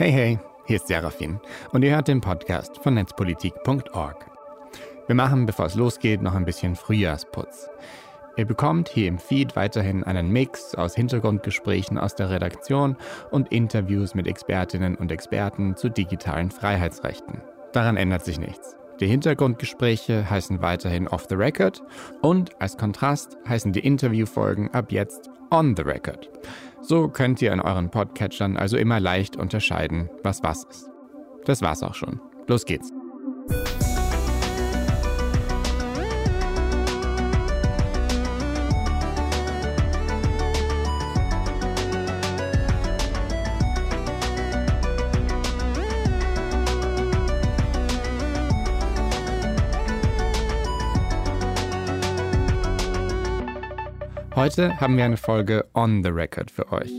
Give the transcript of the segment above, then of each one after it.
Hey, hey, hier ist Serafin und ihr hört den Podcast von netzpolitik.org. Wir machen, bevor es losgeht, noch ein bisschen Frühjahrsputz. Ihr bekommt hier im Feed weiterhin einen Mix aus Hintergrundgesprächen aus der Redaktion und Interviews mit Expertinnen und Experten zu digitalen Freiheitsrechten. Daran ändert sich nichts. Die Hintergrundgespräche heißen weiterhin Off the Record und als Kontrast heißen die Interviewfolgen ab jetzt On the Record. So könnt ihr in euren Podcatchern also immer leicht unterscheiden, was was ist. Das war's auch schon. Los geht's. Heute haben wir eine Folge on the record für euch.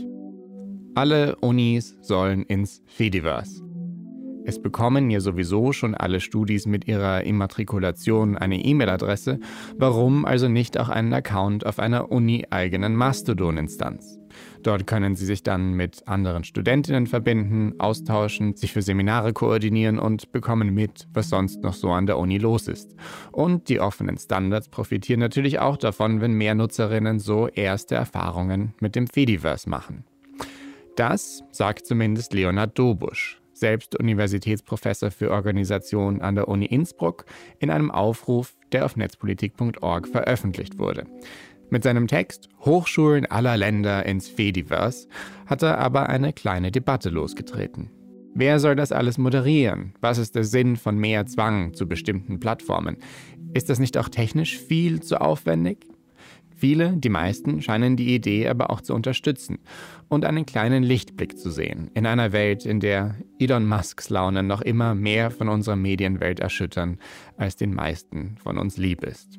Alle Unis sollen ins Fediverse. Es bekommen ja sowieso schon alle Studis mit ihrer Immatrikulation eine E-Mail-Adresse. Warum also nicht auch einen Account auf einer uni-eigenen Mastodon-Instanz? Dort können Sie sich dann mit anderen Studentinnen verbinden, austauschen, sich für Seminare koordinieren und bekommen mit, was sonst noch so an der Uni los ist. Und die offenen Standards profitieren natürlich auch davon, wenn mehr Nutzerinnen so erste Erfahrungen mit dem Fediverse machen. Das sagt zumindest Leonard Dobusch, selbst Universitätsprofessor für Organisation an der Uni Innsbruck, in einem Aufruf, der auf netzpolitik.org veröffentlicht wurde. Mit seinem Text Hochschulen aller Länder ins Fediverse hat er aber eine kleine Debatte losgetreten. Wer soll das alles moderieren? Was ist der Sinn von mehr Zwang zu bestimmten Plattformen? Ist das nicht auch technisch viel zu aufwendig? Viele, die meisten, scheinen die Idee aber auch zu unterstützen und einen kleinen Lichtblick zu sehen in einer Welt, in der Elon Musks Launen noch immer mehr von unserer Medienwelt erschüttern, als den meisten von uns lieb ist.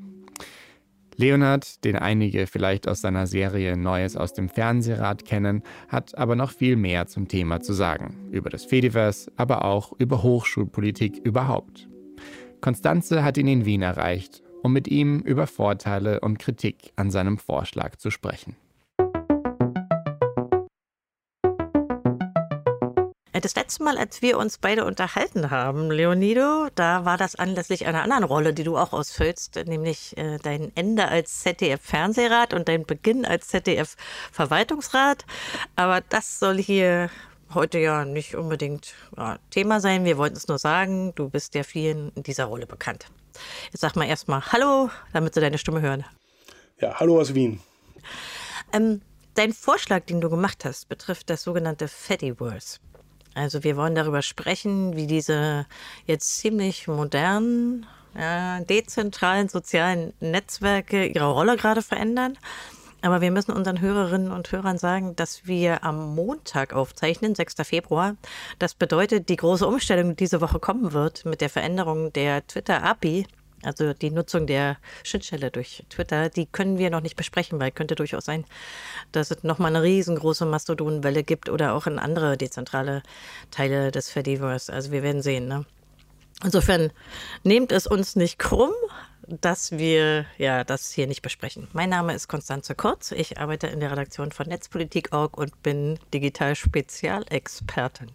Leonard, den einige vielleicht aus seiner Serie Neues aus dem Fernsehrad kennen, hat aber noch viel mehr zum Thema zu sagen. Über das Fediverse, aber auch über Hochschulpolitik überhaupt. Konstanze hat ihn in Wien erreicht, um mit ihm über Vorteile und Kritik an seinem Vorschlag zu sprechen. Das letzte Mal, als wir uns beide unterhalten haben, Leonido, da war das anlässlich einer anderen Rolle, die du auch ausfüllst, nämlich äh, dein Ende als ZDF-Fernsehrat und dein Beginn als ZDF-Verwaltungsrat. Aber das soll hier heute ja nicht unbedingt ja, Thema sein. Wir wollten es nur sagen, du bist ja vielen in dieser Rolle bekannt. Jetzt sag mal erstmal Hallo, damit sie deine Stimme hören. Ja, hallo aus Wien. Ähm, dein Vorschlag, den du gemacht hast, betrifft das sogenannte Fediverse. Also wir wollen darüber sprechen, wie diese jetzt ziemlich modernen, äh, dezentralen sozialen Netzwerke ihre Rolle gerade verändern. Aber wir müssen unseren Hörerinnen und Hörern sagen, dass wir am Montag aufzeichnen, 6. Februar. Das bedeutet, die große Umstellung, die diese Woche kommen wird mit der Veränderung der Twitter-API, also die Nutzung der Schnittstelle durch Twitter, die können wir noch nicht besprechen, weil könnte durchaus sein, dass es nochmal eine riesengroße Mastodon-Welle gibt oder auch in andere dezentrale Teile des Fediverse. Also wir werden sehen. Ne? Insofern nehmt es uns nicht krumm, dass wir ja das hier nicht besprechen. Mein Name ist Konstanze Kurz. Ich arbeite in der Redaktion von Netzpolitik.org und bin Digital-Spezialexpertin.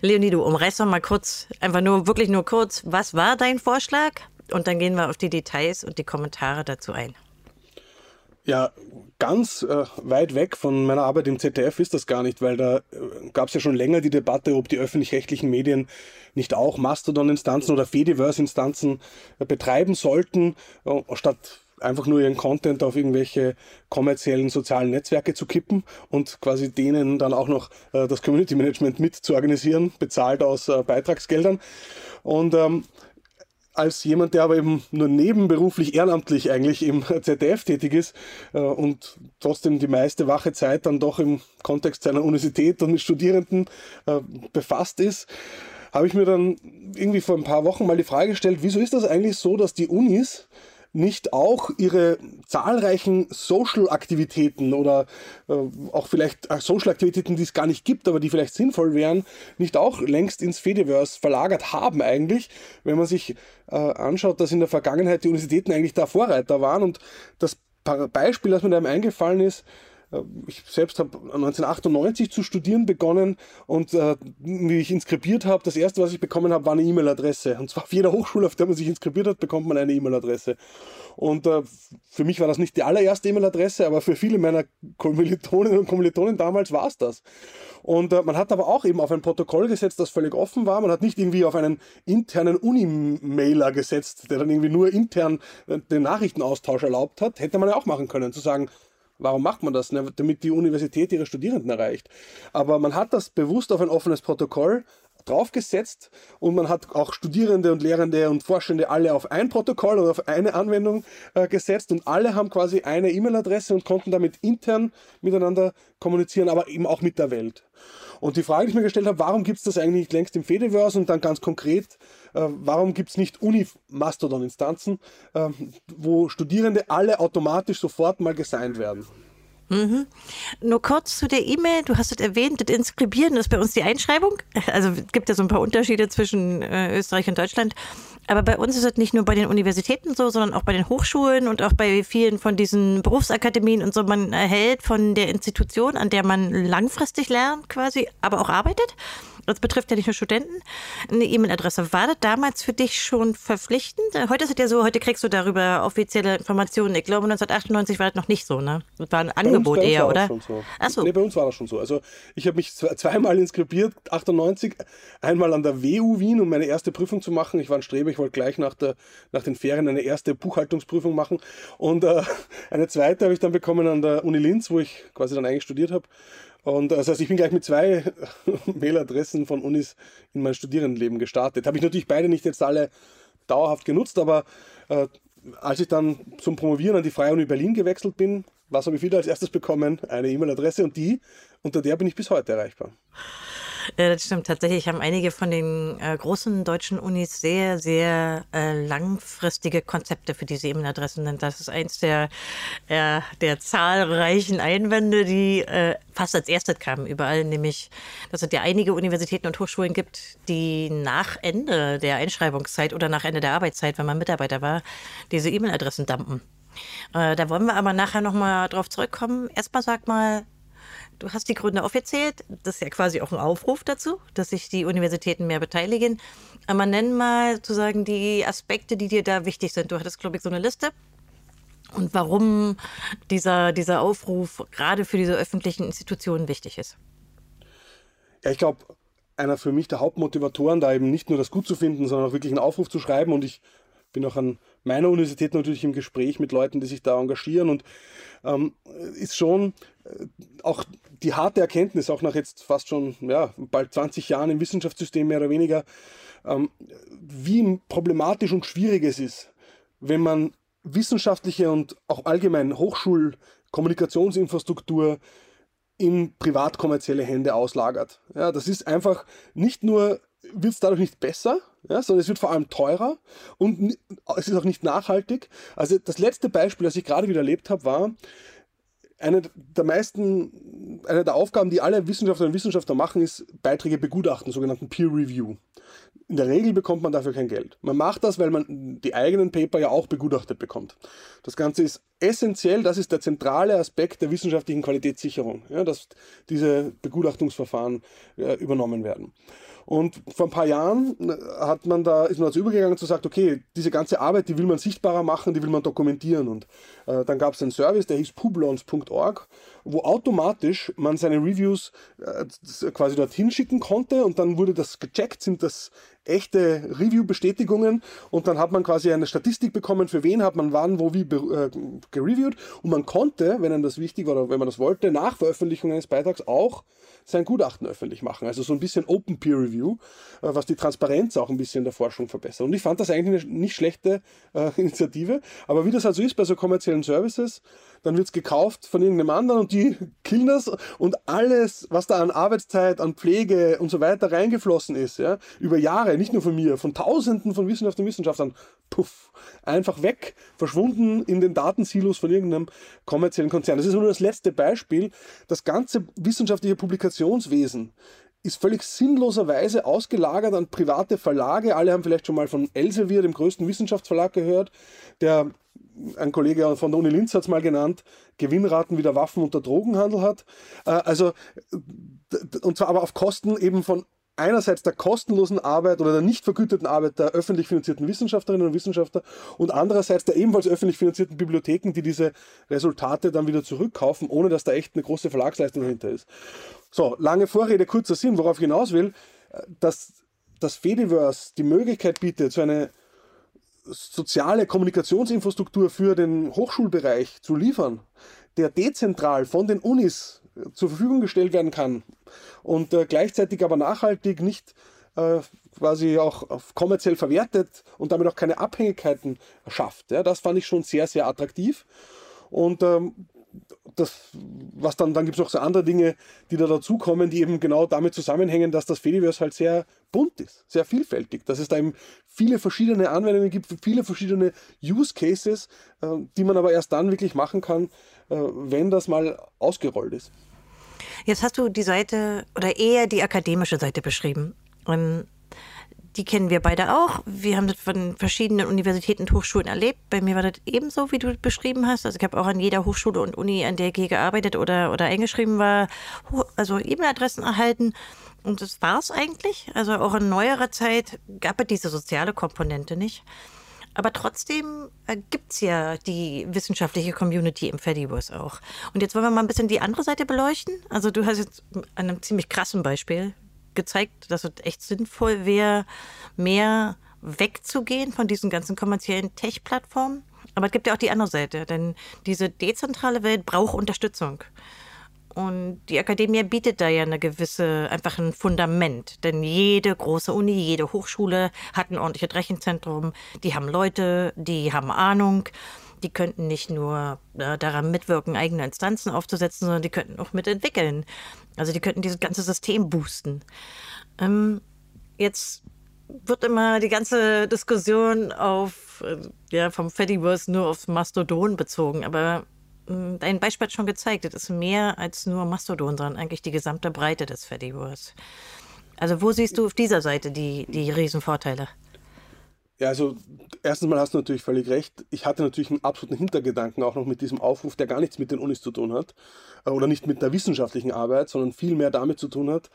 Leonie, du umreißt doch mal kurz, einfach nur, wirklich nur kurz, was war dein Vorschlag? Und dann gehen wir auf die Details und die Kommentare dazu ein. Ja, ganz äh, weit weg von meiner Arbeit im ZDF ist das gar nicht, weil da äh, gab es ja schon länger die Debatte, ob die öffentlich-rechtlichen Medien nicht auch Mastodon-Instanzen oder Fediverse-Instanzen äh, betreiben sollten, äh, statt einfach nur ihren Content auf irgendwelche kommerziellen sozialen Netzwerke zu kippen und quasi denen dann auch noch äh, das Community Management mit zu organisieren, bezahlt aus äh, Beitragsgeldern. Und ähm, als jemand, der aber eben nur nebenberuflich ehrenamtlich eigentlich im ZDF tätig ist äh, und trotzdem die meiste wache Zeit dann doch im Kontext seiner Universität und mit Studierenden äh, befasst ist, habe ich mir dann irgendwie vor ein paar Wochen mal die Frage gestellt, wieso ist das eigentlich so, dass die Unis nicht auch ihre zahlreichen Social-Aktivitäten oder äh, auch vielleicht äh, Social-Aktivitäten, die es gar nicht gibt, aber die vielleicht sinnvoll wären, nicht auch längst ins Fediverse verlagert haben eigentlich, wenn man sich äh, anschaut, dass in der Vergangenheit die Universitäten eigentlich da Vorreiter waren und das Beispiel, das mir da eingefallen ist, ich selbst habe 1998 zu studieren begonnen und äh, wie ich inskribiert habe, das erste, was ich bekommen habe, war eine E-Mail-Adresse. Und zwar auf jeder Hochschule, auf der man sich inskribiert hat, bekommt man eine E-Mail-Adresse. Und äh, für mich war das nicht die allererste E-Mail-Adresse, aber für viele meiner Kommilitoninnen und Kommilitonen damals war es das. Und äh, man hat aber auch eben auf ein Protokoll gesetzt, das völlig offen war. Man hat nicht irgendwie auf einen internen Uni-Mailer gesetzt, der dann irgendwie nur intern äh, den Nachrichtenaustausch erlaubt hat. Hätte man ja auch machen können, zu sagen, Warum macht man das? Ne? Damit die Universität ihre Studierenden erreicht. Aber man hat das bewusst auf ein offenes Protokoll draufgesetzt und man hat auch Studierende und Lehrende und Forschende alle auf ein Protokoll oder auf eine Anwendung äh, gesetzt und alle haben quasi eine E-Mail-Adresse und konnten damit intern miteinander kommunizieren, aber eben auch mit der Welt. Und die Frage, die ich mir gestellt habe, warum gibt es das eigentlich nicht längst im Fediverse und dann ganz konkret, äh, warum gibt es nicht Uni-Mastodon-Instanzen, äh, wo Studierende alle automatisch sofort mal gesigned werden? Mhm. Nur kurz zu der E-Mail. Du hast es erwähnt, das Inskribieren ist bei uns die Einschreibung. Also es gibt ja so ein paar Unterschiede zwischen äh, Österreich und Deutschland. Aber bei uns ist es nicht nur bei den Universitäten so, sondern auch bei den Hochschulen und auch bei vielen von diesen Berufsakademien und so. Man erhält von der Institution, an der man langfristig lernt quasi, aber auch arbeitet, das betrifft ja nicht nur Studenten, eine E-Mail-Adresse. War das damals für dich schon verpflichtend? Heute ist es ja so, heute kriegst du darüber offizielle Informationen. Ich glaube, 1998 war das noch nicht so, ne? Das war ein Angebot uns, eher, oder? So. Achso. Nee, bei uns war das schon so. Also ich habe mich zweimal inskribiert, 98, einmal an der WU Wien, um meine erste Prüfung zu machen. Ich war ein Streber, ich wollte gleich nach, der, nach den Ferien eine erste Buchhaltungsprüfung machen. Und äh, eine zweite habe ich dann bekommen an der Uni Linz, wo ich quasi dann eigentlich studiert habe. Und das heißt, ich bin gleich mit zwei Mailadressen von Unis in mein Studierendenleben gestartet. Habe ich natürlich beide nicht jetzt alle dauerhaft genutzt, aber äh, als ich dann zum Promovieren an die Freie Uni Berlin gewechselt bin, was habe ich wieder als erstes bekommen? Eine E-Mail-Adresse und die, unter der bin ich bis heute erreichbar. Ja, das stimmt. Tatsächlich haben einige von den äh, großen deutschen Unis sehr, sehr äh, langfristige Konzepte für diese E-Mail-Adressen. Denn das ist eins der, äh, der zahlreichen Einwände, die äh, fast als erstes kamen überall, nämlich, dass es ja einige Universitäten und Hochschulen gibt, die nach Ende der Einschreibungszeit oder nach Ende der Arbeitszeit, wenn man Mitarbeiter war, diese E-Mail-Adressen dumpen. Äh, da wollen wir aber nachher nochmal drauf zurückkommen. Erstmal sag mal, Du hast die Gründe aufgezählt. Das ist ja quasi auch ein Aufruf dazu, dass sich die Universitäten mehr beteiligen. Aber nenn mal sozusagen die Aspekte, die dir da wichtig sind. Du hattest, glaube ich, so eine Liste. Und warum dieser, dieser Aufruf gerade für diese öffentlichen Institutionen wichtig ist. Ja, ich glaube, einer für mich der Hauptmotivatoren, da eben nicht nur das gut zu finden, sondern auch wirklich einen Aufruf zu schreiben. Und ich bin auch an meiner Universität natürlich im Gespräch mit Leuten, die sich da engagieren und ähm, ist schon äh, auch die harte Erkenntnis, auch nach jetzt fast schon ja, bald 20 Jahren im Wissenschaftssystem mehr oder weniger, ähm, wie problematisch und schwierig es ist, wenn man wissenschaftliche und auch allgemein Hochschulkommunikationsinfrastruktur in privat-kommerzielle Hände auslagert. Ja, das ist einfach nicht nur wird es dadurch nicht besser, ja, sondern es wird vor allem teurer und es ist auch nicht nachhaltig. Also das letzte Beispiel, das ich gerade wieder erlebt habe, war, eine der meisten, eine der Aufgaben, die alle Wissenschaftlerinnen und Wissenschaftler machen, ist Beiträge begutachten, sogenannten Peer Review. In der Regel bekommt man dafür kein Geld. Man macht das, weil man die eigenen Paper ja auch begutachtet bekommt. Das Ganze ist essentiell, das ist der zentrale Aspekt der wissenschaftlichen Qualitätssicherung, ja, dass diese Begutachtungsverfahren äh, übernommen werden. Und vor ein paar Jahren äh, hat man da, ist man dazu übergegangen zu sagen, okay, diese ganze Arbeit, die will man sichtbarer machen, die will man dokumentieren. Und äh, dann gab es einen Service, der hieß publons.org, wo automatisch man seine Reviews äh, quasi dorthin schicken konnte und dann wurde das gecheckt, sind das echte Review-Bestätigungen und dann hat man quasi eine Statistik bekommen, für wen hat man wann, wo, wie äh, gereviewt und man konnte, wenn einem das wichtig war oder wenn man das wollte, nach Veröffentlichung eines Beitrags auch sein Gutachten öffentlich machen. Also so ein bisschen Open Peer Review, äh, was die Transparenz auch ein bisschen der Forschung verbessert. Und ich fand das eigentlich eine nicht schlechte äh, Initiative, aber wie das halt so ist bei so kommerziellen Services, dann wird es gekauft von irgendeinem anderen und die killen das und alles, was da an Arbeitszeit, an Pflege und so weiter reingeflossen ist, ja, über Jahre, nicht nur von mir, von Tausenden von Wissenschaftlern und Wissenschaftlern, puff, einfach weg, verschwunden in den Datensilos von irgendeinem kommerziellen Konzern. Das ist nur das letzte Beispiel. Das ganze wissenschaftliche Publikationswesen ist völlig sinnloserweise ausgelagert an private Verlage. Alle haben vielleicht schon mal von Elsevier, dem größten Wissenschaftsverlag, gehört, der ein Kollege von der Uni Linz hat es mal genannt, Gewinnraten wie der Waffen- und der Drogenhandel hat. Äh, also, und zwar aber auf Kosten eben von einerseits der kostenlosen Arbeit oder der nicht vergüteten Arbeit der öffentlich finanzierten Wissenschaftlerinnen und Wissenschaftler und andererseits der ebenfalls öffentlich finanzierten Bibliotheken, die diese Resultate dann wieder zurückkaufen, ohne dass da echt eine große Verlagsleistung dahinter ist. So, lange Vorrede, kurzer Sinn, worauf ich hinaus will, dass das Fediverse die Möglichkeit bietet, so eine soziale Kommunikationsinfrastruktur für den Hochschulbereich zu liefern, der dezentral von den Unis zur Verfügung gestellt werden kann und äh, gleichzeitig aber nachhaltig nicht äh, quasi auch kommerziell verwertet und damit auch keine Abhängigkeiten schafft. Ja, das fand ich schon sehr, sehr attraktiv. Und ähm, das, was dann, dann gibt es noch so andere Dinge, die da dazukommen, die eben genau damit zusammenhängen, dass das Fediverse halt sehr bunt ist, sehr vielfältig, dass es da eben viele verschiedene Anwendungen gibt, viele verschiedene Use Cases, äh, die man aber erst dann wirklich machen kann, äh, wenn das mal ausgerollt ist. Jetzt hast du die Seite oder eher die akademische Seite beschrieben. Und die kennen wir beide auch. Wir haben das von verschiedenen Universitäten und Hochschulen erlebt. Bei mir war das ebenso, wie du beschrieben hast. Also ich habe auch an jeder Hochschule und Uni, an der ich gearbeitet oder, oder eingeschrieben war, also E-Mail-Adressen erhalten. Und das war es eigentlich. Also auch in neuerer Zeit gab es diese soziale Komponente nicht. Aber trotzdem gibt es ja die wissenschaftliche Community im Fediverse auch. Und jetzt wollen wir mal ein bisschen die andere Seite beleuchten. Also du hast jetzt an einem ziemlich krassen Beispiel gezeigt, dass es echt sinnvoll wäre, mehr wegzugehen von diesen ganzen kommerziellen Tech-Plattformen. Aber es gibt ja auch die andere Seite, denn diese dezentrale Welt braucht Unterstützung. Und die Akademie bietet da ja eine gewisse, einfach ein Fundament. Denn jede große Uni, jede Hochschule hat ein ordentliches Rechenzentrum. Die haben Leute, die haben Ahnung. Die könnten nicht nur äh, daran mitwirken, eigene Instanzen aufzusetzen, sondern die könnten auch mitentwickeln. Also die könnten dieses ganze System boosten. Ähm, jetzt wird immer die ganze Diskussion auf, äh, ja, vom Fediverse nur aufs Mastodon bezogen. Aber hm, dein Beispiel hat schon gezeigt, es ist mehr als nur Mastodon, sondern eigentlich die gesamte Breite des Fediverse. Also wo siehst du auf dieser Seite die, die Riesenvorteile? Ja, also erstens mal hast du natürlich völlig recht. Ich hatte natürlich einen absoluten Hintergedanken auch noch mit diesem Aufruf, der gar nichts mit den Unis zu tun hat äh, oder nicht mit der wissenschaftlichen Arbeit, sondern viel mehr damit zu tun hat,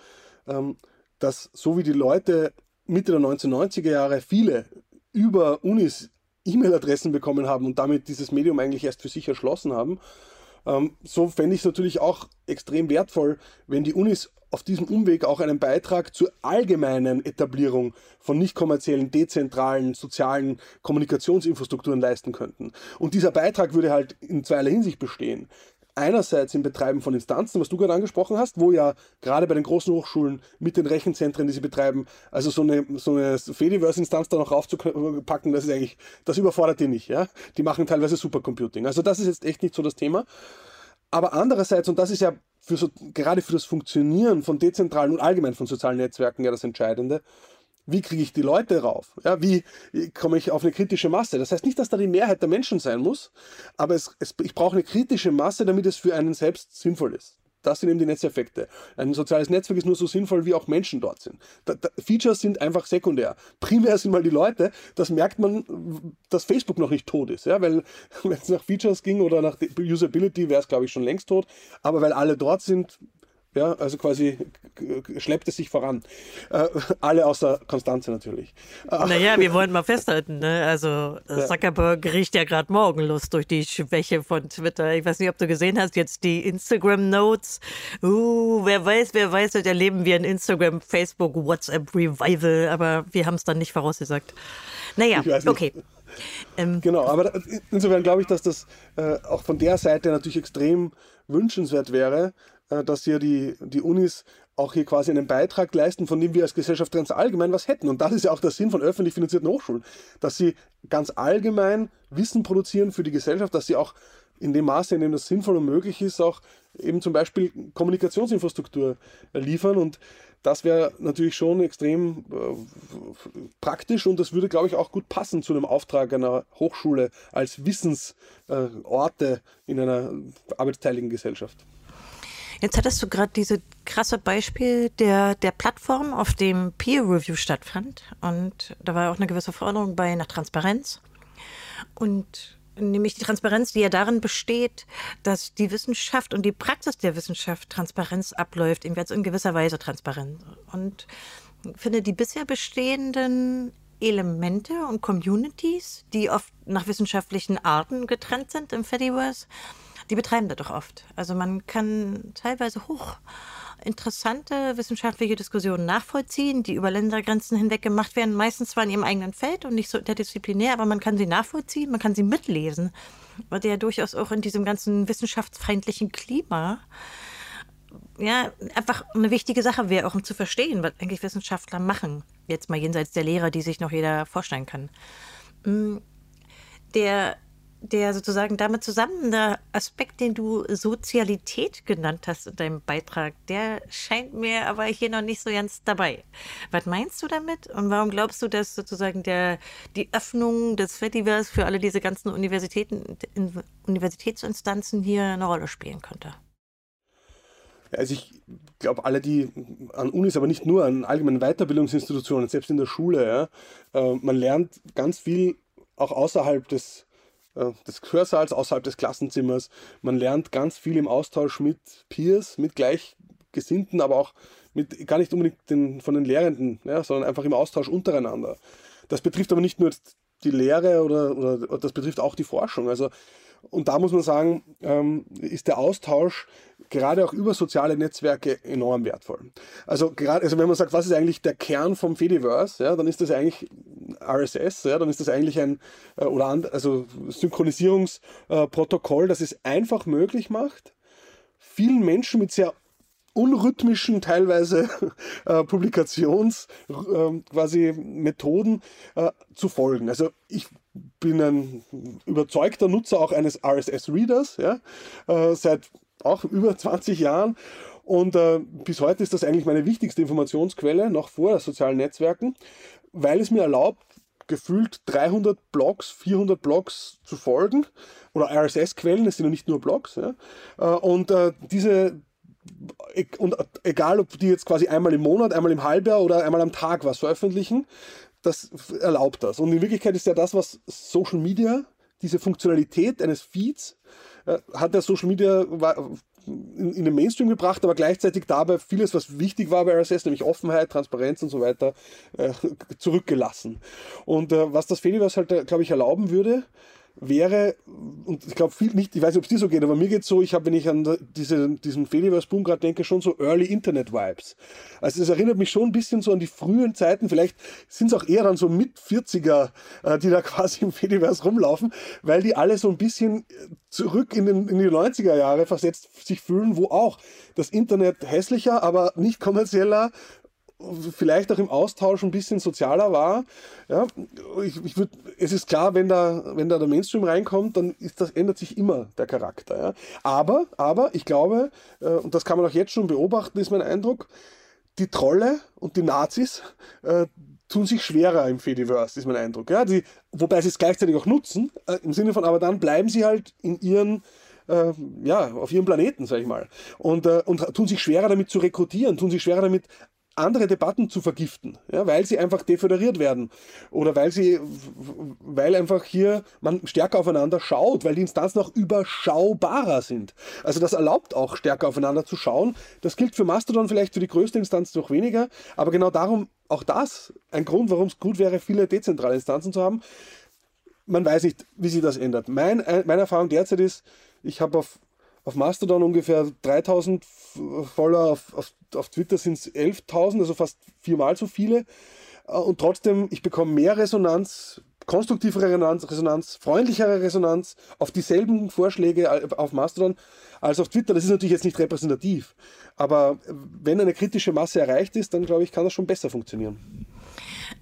ähm, dass so wie die Leute Mitte der 1990er Jahre viele über Unis E-Mail-Adressen bekommen haben und damit dieses Medium eigentlich erst für sich erschlossen haben. Ähm, so fände ich es natürlich auch extrem wertvoll, wenn die Unis auf diesem Umweg auch einen Beitrag zur allgemeinen Etablierung von nicht kommerziellen, dezentralen, sozialen Kommunikationsinfrastrukturen leisten könnten. Und dieser Beitrag würde halt in zweierlei Hinsicht bestehen einerseits im Betreiben von Instanzen, was du gerade angesprochen hast, wo ja gerade bei den großen Hochschulen mit den Rechenzentren, die sie betreiben, also so eine, so eine Fediverse-Instanz da noch raufzupacken, das ist eigentlich, das überfordert die nicht, ja. Die machen teilweise Supercomputing. Also das ist jetzt echt nicht so das Thema. Aber andererseits, und das ist ja für so, gerade für das Funktionieren von dezentralen und allgemein von sozialen Netzwerken ja das Entscheidende, wie kriege ich die Leute rauf? Ja, wie komme ich auf eine kritische Masse? Das heißt nicht, dass da die Mehrheit der Menschen sein muss, aber es, es, ich brauche eine kritische Masse, damit es für einen selbst sinnvoll ist. Das sind eben die Netzeffekte. Ein soziales Netzwerk ist nur so sinnvoll, wie auch Menschen dort sind. Da, da, Features sind einfach sekundär. Primär sind mal die Leute. Das merkt man, dass Facebook noch nicht tot ist. Ja? Weil, wenn es nach Features ging oder nach Usability, wäre es, glaube ich, schon längst tot. Aber weil alle dort sind, ja, also quasi schleppt es sich voran. Äh, alle außer Konstanze natürlich. Naja, wir wollen mal festhalten, ne? Also Zuckerberg riecht ja gerade Morgenlust durch die Schwäche von Twitter. Ich weiß nicht, ob du gesehen hast, jetzt die Instagram-Notes. Uh, wer weiß, wer weiß, heute erleben wir ein Instagram, Facebook, WhatsApp Revival, aber wir haben es dann nicht vorausgesagt. Naja, okay. Ähm, genau, aber insofern glaube ich, dass das äh, auch von der Seite natürlich extrem wünschenswert wäre, äh, dass hier die, die Unis auch hier quasi einen Beitrag leisten, von dem wir als Gesellschaft ganz allgemein was hätten. Und das ist ja auch der Sinn von öffentlich finanzierten Hochschulen, dass sie ganz allgemein Wissen produzieren für die Gesellschaft, dass sie auch in dem Maße, in dem das sinnvoll und möglich ist, auch eben zum Beispiel Kommunikationsinfrastruktur liefern. Und das wäre natürlich schon extrem äh, praktisch und das würde, glaube ich, auch gut passen zu einem Auftrag einer Hochschule als Wissensorte äh, in einer arbeitsteiligen Gesellschaft. Jetzt hattest du gerade dieses krasse Beispiel der, der Plattform, auf dem Peer Review stattfand. Und da war auch eine gewisse Forderung bei nach Transparenz. Und nämlich die Transparenz, die ja darin besteht, dass die Wissenschaft und die Praxis der Wissenschaft Transparenz abläuft, in gewisser Weise transparent. Und ich finde, die bisher bestehenden Elemente und Communities, die oft nach wissenschaftlichen Arten getrennt sind im Fediverse, die betreiben das doch oft. Also man kann teilweise hoch interessante wissenschaftliche Diskussionen nachvollziehen, die über Ländergrenzen hinweg gemacht werden, meistens zwar in ihrem eigenen Feld und nicht so interdisziplinär, aber man kann sie nachvollziehen, man kann sie mitlesen, weil die ja durchaus auch in diesem ganzen wissenschaftsfeindlichen Klima ja, einfach eine wichtige Sache wäre, auch um zu verstehen, was eigentlich Wissenschaftler machen. Jetzt mal jenseits der Lehrer, die sich noch jeder vorstellen kann. Mm, der der sozusagen damit zusammen, der Aspekt, den du Sozialität genannt hast in deinem Beitrag, der scheint mir aber hier noch nicht so ganz dabei. Was meinst du damit und warum glaubst du, dass sozusagen der, die Öffnung des Fediverse für alle diese ganzen Universitäten, Universitätsinstanzen hier eine Rolle spielen könnte? Also ich glaube, alle, die an Unis, aber nicht nur an allgemeinen Weiterbildungsinstitutionen, selbst in der Schule, ja, äh, man lernt ganz viel auch außerhalb des des Hörsaals, außerhalb des Klassenzimmers. Man lernt ganz viel im Austausch mit Peers, mit Gleichgesinnten, aber auch mit, gar nicht unbedingt den, von den Lehrenden, ja, sondern einfach im Austausch untereinander. Das betrifft aber nicht nur die Lehre oder, oder das betrifft auch die Forschung. Also und da muss man sagen, ähm, ist der Austausch gerade auch über soziale Netzwerke enorm wertvoll. Also gerade, also wenn man sagt, was ist eigentlich der Kern vom Fediverse, ja, dann ist das eigentlich RSS, ja, dann ist das eigentlich ein äh, oder also Synchronisierungsprotokoll, äh, das es einfach möglich macht, vielen Menschen mit sehr unrhythmischen teilweise äh, Publikations äh, quasi Methoden äh, zu folgen. Also ich bin ein überzeugter Nutzer auch eines RSS-Readers, ja, äh, seit auch über 20 Jahren. Und äh, bis heute ist das eigentlich meine wichtigste Informationsquelle, noch vor sozialen Netzwerken, weil es mir erlaubt, gefühlt 300 Blogs, 400 Blogs zu folgen oder RSS-Quellen, es sind ja nicht nur Blogs. Ja? Äh, äh, diese, und egal ob die jetzt quasi einmal im Monat, einmal im Halbjahr oder einmal am Tag was veröffentlichen, das erlaubt das. Und in Wirklichkeit ist ja das, was Social Media, diese Funktionalität eines Feeds, äh, hat der Social Media in, den Mainstream gebracht, aber gleichzeitig dabei vieles, was wichtig war bei RSS, nämlich Offenheit, Transparenz und so weiter, äh, zurückgelassen. Und äh, was das Fediverse halt, glaube ich, erlauben würde, wäre, und ich glaube viel nicht, ich weiß nicht, ob es dir so geht, aber mir geht so, ich habe, wenn ich an diese, diesen Fediverse-Boom gerade denke, schon so Early Internet-Vibes. Also es erinnert mich schon ein bisschen so an die frühen Zeiten, vielleicht sind es auch eher dann so mit 40er, äh, die da quasi im Fediverse rumlaufen, weil die alle so ein bisschen zurück in, den, in die 90er Jahre versetzt sich fühlen, wo auch das Internet hässlicher, aber nicht kommerzieller vielleicht auch im Austausch ein bisschen sozialer war. Ja, ich, ich würd, es ist klar, wenn da, wenn da der Mainstream reinkommt, dann ist das, ändert sich immer der Charakter. Ja. Aber, aber ich glaube, äh, und das kann man auch jetzt schon beobachten, ist mein Eindruck, die Trolle und die Nazis äh, tun sich schwerer im Fediverse, ist mein Eindruck. Ja. Die, wobei sie es gleichzeitig auch nutzen, äh, im Sinne von, aber dann bleiben sie halt in ihren äh, ja, auf ihrem Planeten, sag ich mal. Und, äh, und tun sich schwerer damit zu rekrutieren, tun sich schwerer damit andere Debatten zu vergiften, ja, weil sie einfach deföderiert werden oder weil sie, weil einfach hier man stärker aufeinander schaut, weil die Instanzen auch überschaubarer sind. Also das erlaubt auch stärker aufeinander zu schauen. Das gilt für Mastodon vielleicht für die größte Instanz noch weniger, aber genau darum auch das ein Grund, warum es gut wäre, viele dezentrale Instanzen zu haben. Man weiß nicht, wie sich das ändert. Mein, äh, meine Erfahrung derzeit ist, ich habe auf auf Mastodon ungefähr 3000 Follower, auf, auf, auf Twitter sind es 11.000, also fast viermal so viele. Äh, und trotzdem, ich bekomme mehr Resonanz, konstruktivere Resonanz, Resonanz, freundlichere Resonanz auf dieselben Vorschläge auf Mastodon als auf Twitter. Das ist natürlich jetzt nicht repräsentativ. Aber wenn eine kritische Masse erreicht ist, dann glaube ich, kann das schon besser funktionieren.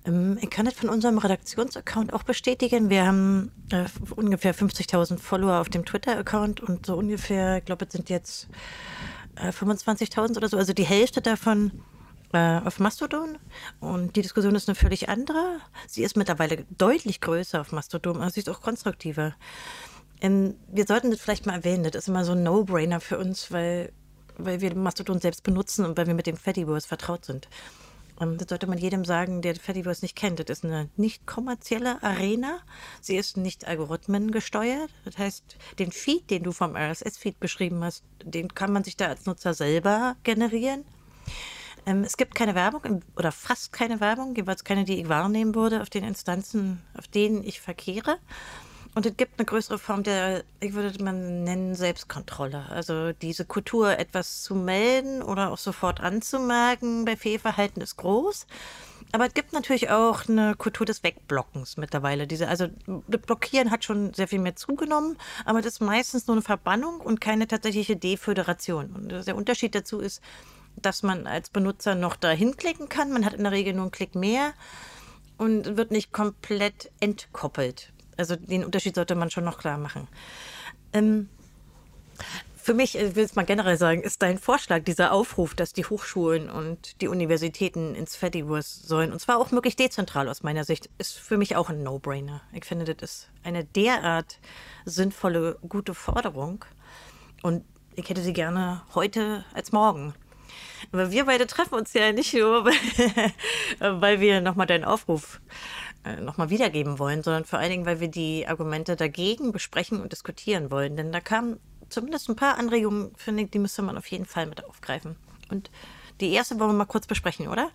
Ähm, ich kann das von unserem Redaktionsaccount auch bestätigen. Wir haben äh, ungefähr 50.000 Follower auf dem Twitter-Account und so ungefähr, ich glaube, es sind jetzt äh, 25.000 oder so, also die Hälfte davon äh, auf Mastodon. Und die Diskussion ist eine völlig andere. Sie ist mittlerweile deutlich größer auf Mastodon, aber sie ist auch konstruktiver. Ähm, wir sollten das vielleicht mal erwähnen. Das ist immer so ein No-Brainer für uns, weil, weil wir Mastodon selbst benutzen und weil wir mit dem Fediverse vertraut sind. Ähm, das sollte man jedem sagen, der Fediverse nicht kennt. Das ist eine nicht kommerzielle Arena. Sie ist nicht algorithmengesteuert. Das heißt, den Feed, den du vom RSS-Feed beschrieben hast, den kann man sich da als Nutzer selber generieren. Ähm, es gibt keine Werbung oder fast keine Werbung, jeweils keine, die ich wahrnehmen würde auf den Instanzen, auf denen ich verkehre. Und es gibt eine größere Form der, ich würde man nennen, Selbstkontrolle. Also diese Kultur, etwas zu melden oder auch sofort anzumerken bei Fehlverhalten ist groß. Aber es gibt natürlich auch eine Kultur des Wegblockens mittlerweile. Diese, also Blockieren hat schon sehr viel mehr zugenommen, aber das ist meistens nur eine Verbannung und keine tatsächliche Deföderation. Und der Unterschied dazu ist, dass man als Benutzer noch dahin klicken kann. Man hat in der Regel nur einen Klick mehr und wird nicht komplett entkoppelt. Also den Unterschied sollte man schon noch klar machen. Ähm, für mich, ich will es mal generell sagen, ist dein Vorschlag, dieser Aufruf, dass die Hochschulen und die Universitäten ins Fediverse sollen, und zwar auch möglichst dezentral aus meiner Sicht, ist für mich auch ein No-Brainer. Ich finde, das ist eine derart sinnvolle, gute Forderung. Und ich hätte sie gerne heute als morgen. Aber wir beide treffen uns ja nicht nur, weil wir nochmal deinen Aufruf äh, nochmal wiedergeben wollen, sondern vor allen Dingen, weil wir die Argumente dagegen besprechen und diskutieren wollen. Denn da kamen zumindest ein paar Anregungen, finde ich, die müsste man auf jeden Fall mit aufgreifen. Und die erste wollen wir mal kurz besprechen, oder?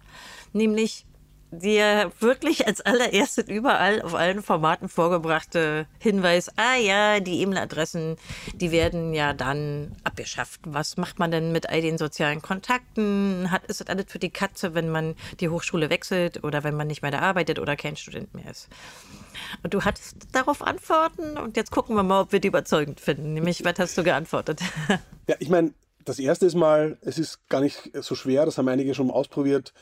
Nämlich dir wirklich als allererstes überall auf allen Formaten vorgebrachte Hinweis, ah ja, die E-Mail-Adressen, die werden ja dann abgeschafft. Was macht man denn mit all den sozialen Kontakten? Hat, ist das alles für die Katze, wenn man die Hochschule wechselt oder wenn man nicht mehr da arbeitet oder kein Student mehr ist? Und du hattest darauf Antworten und jetzt gucken wir mal, ob wir die überzeugend finden. Nämlich, was hast du geantwortet? Ja, ich meine, das erste ist mal, es ist gar nicht so schwer, das haben einige schon ausprobiert,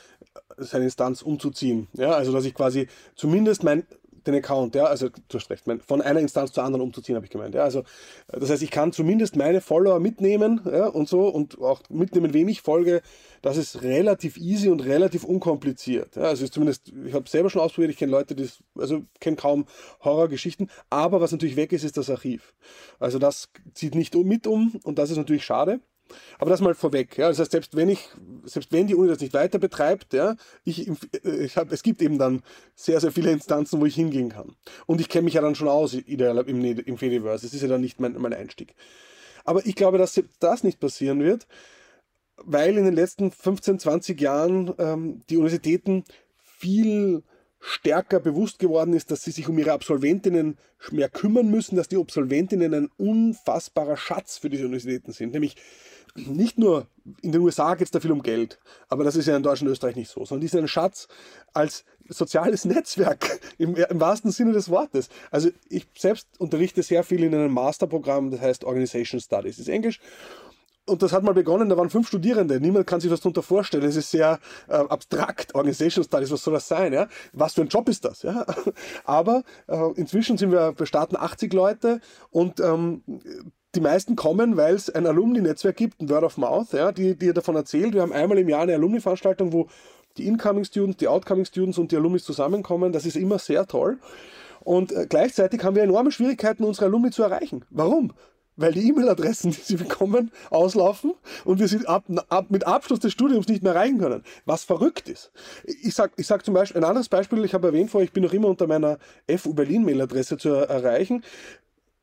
seine Instanz umzuziehen. Ja, also dass ich quasi zumindest mein den Account, ja, also du hast recht, mein, von einer Instanz zur anderen umzuziehen, habe ich gemeint. Ja, also das heißt, ich kann zumindest meine Follower mitnehmen ja, und so und auch mitnehmen, wem ich folge. Das ist relativ easy und relativ unkompliziert. Ja, also zumindest, ich habe selber schon ausprobiert, ich kenne Leute, die also kenne kaum Horrorgeschichten, aber was natürlich weg ist, ist das Archiv. Also das zieht nicht mit um und das ist natürlich schade. Aber das mal vorweg. Ja. Das heißt, selbst wenn ich, selbst wenn die Uni das nicht weiter betreibt, ja, ich, ich hab, es gibt eben dann sehr, sehr viele Instanzen, wo ich hingehen kann. Und ich kenne mich ja dann schon aus ideal im, im Fediverse. Das ist ja dann nicht mein, mein Einstieg. Aber ich glaube, dass das nicht passieren wird, weil in den letzten 15, 20 Jahren ähm, die Universitäten viel stärker bewusst geworden ist, dass sie sich um ihre Absolventinnen mehr kümmern müssen, dass die Absolventinnen ein unfassbarer Schatz für diese Universitäten sind. Nämlich nicht nur in den USA geht es da viel um Geld, aber das ist ja in Deutschland und Österreich nicht so, sondern die sind ein Schatz als soziales Netzwerk im, im, wahrsten Sinne des Wortes. Also ich selbst unterrichte sehr viel in einem Masterprogramm, das heißt Organization Studies. Ist Englisch und das hat mal begonnen, da waren fünf Studierende. Niemand kann sich was darunter vorstellen. Es ist sehr äh, abstrakt. Organization Studies, was soll das sein? Ja? Was für ein Job ist das? Ja? Aber äh, inzwischen sind wir, wir starten 80 Leute und ähm, die meisten kommen, weil es ein Alumni-Netzwerk gibt, ein Word of Mouth, ja, die, die davon erzählt. Wir haben einmal im Jahr eine Alumni-Veranstaltung, wo die Incoming Students, die Outcoming Students und die Alumni zusammenkommen. Das ist immer sehr toll. Und äh, gleichzeitig haben wir enorme Schwierigkeiten, unsere Alumni zu erreichen. Warum? Weil die E-Mail-Adressen, die sie bekommen, auslaufen und wir sie ab, ab, mit Abschluss des Studiums nicht mehr erreichen können. Was verrückt ist. Ich sage ich sag zum Beispiel, ein anderes Beispiel, ich habe erwähnt vorher, ich bin noch immer unter meiner FU Berlin-Mail-Adresse zu erreichen.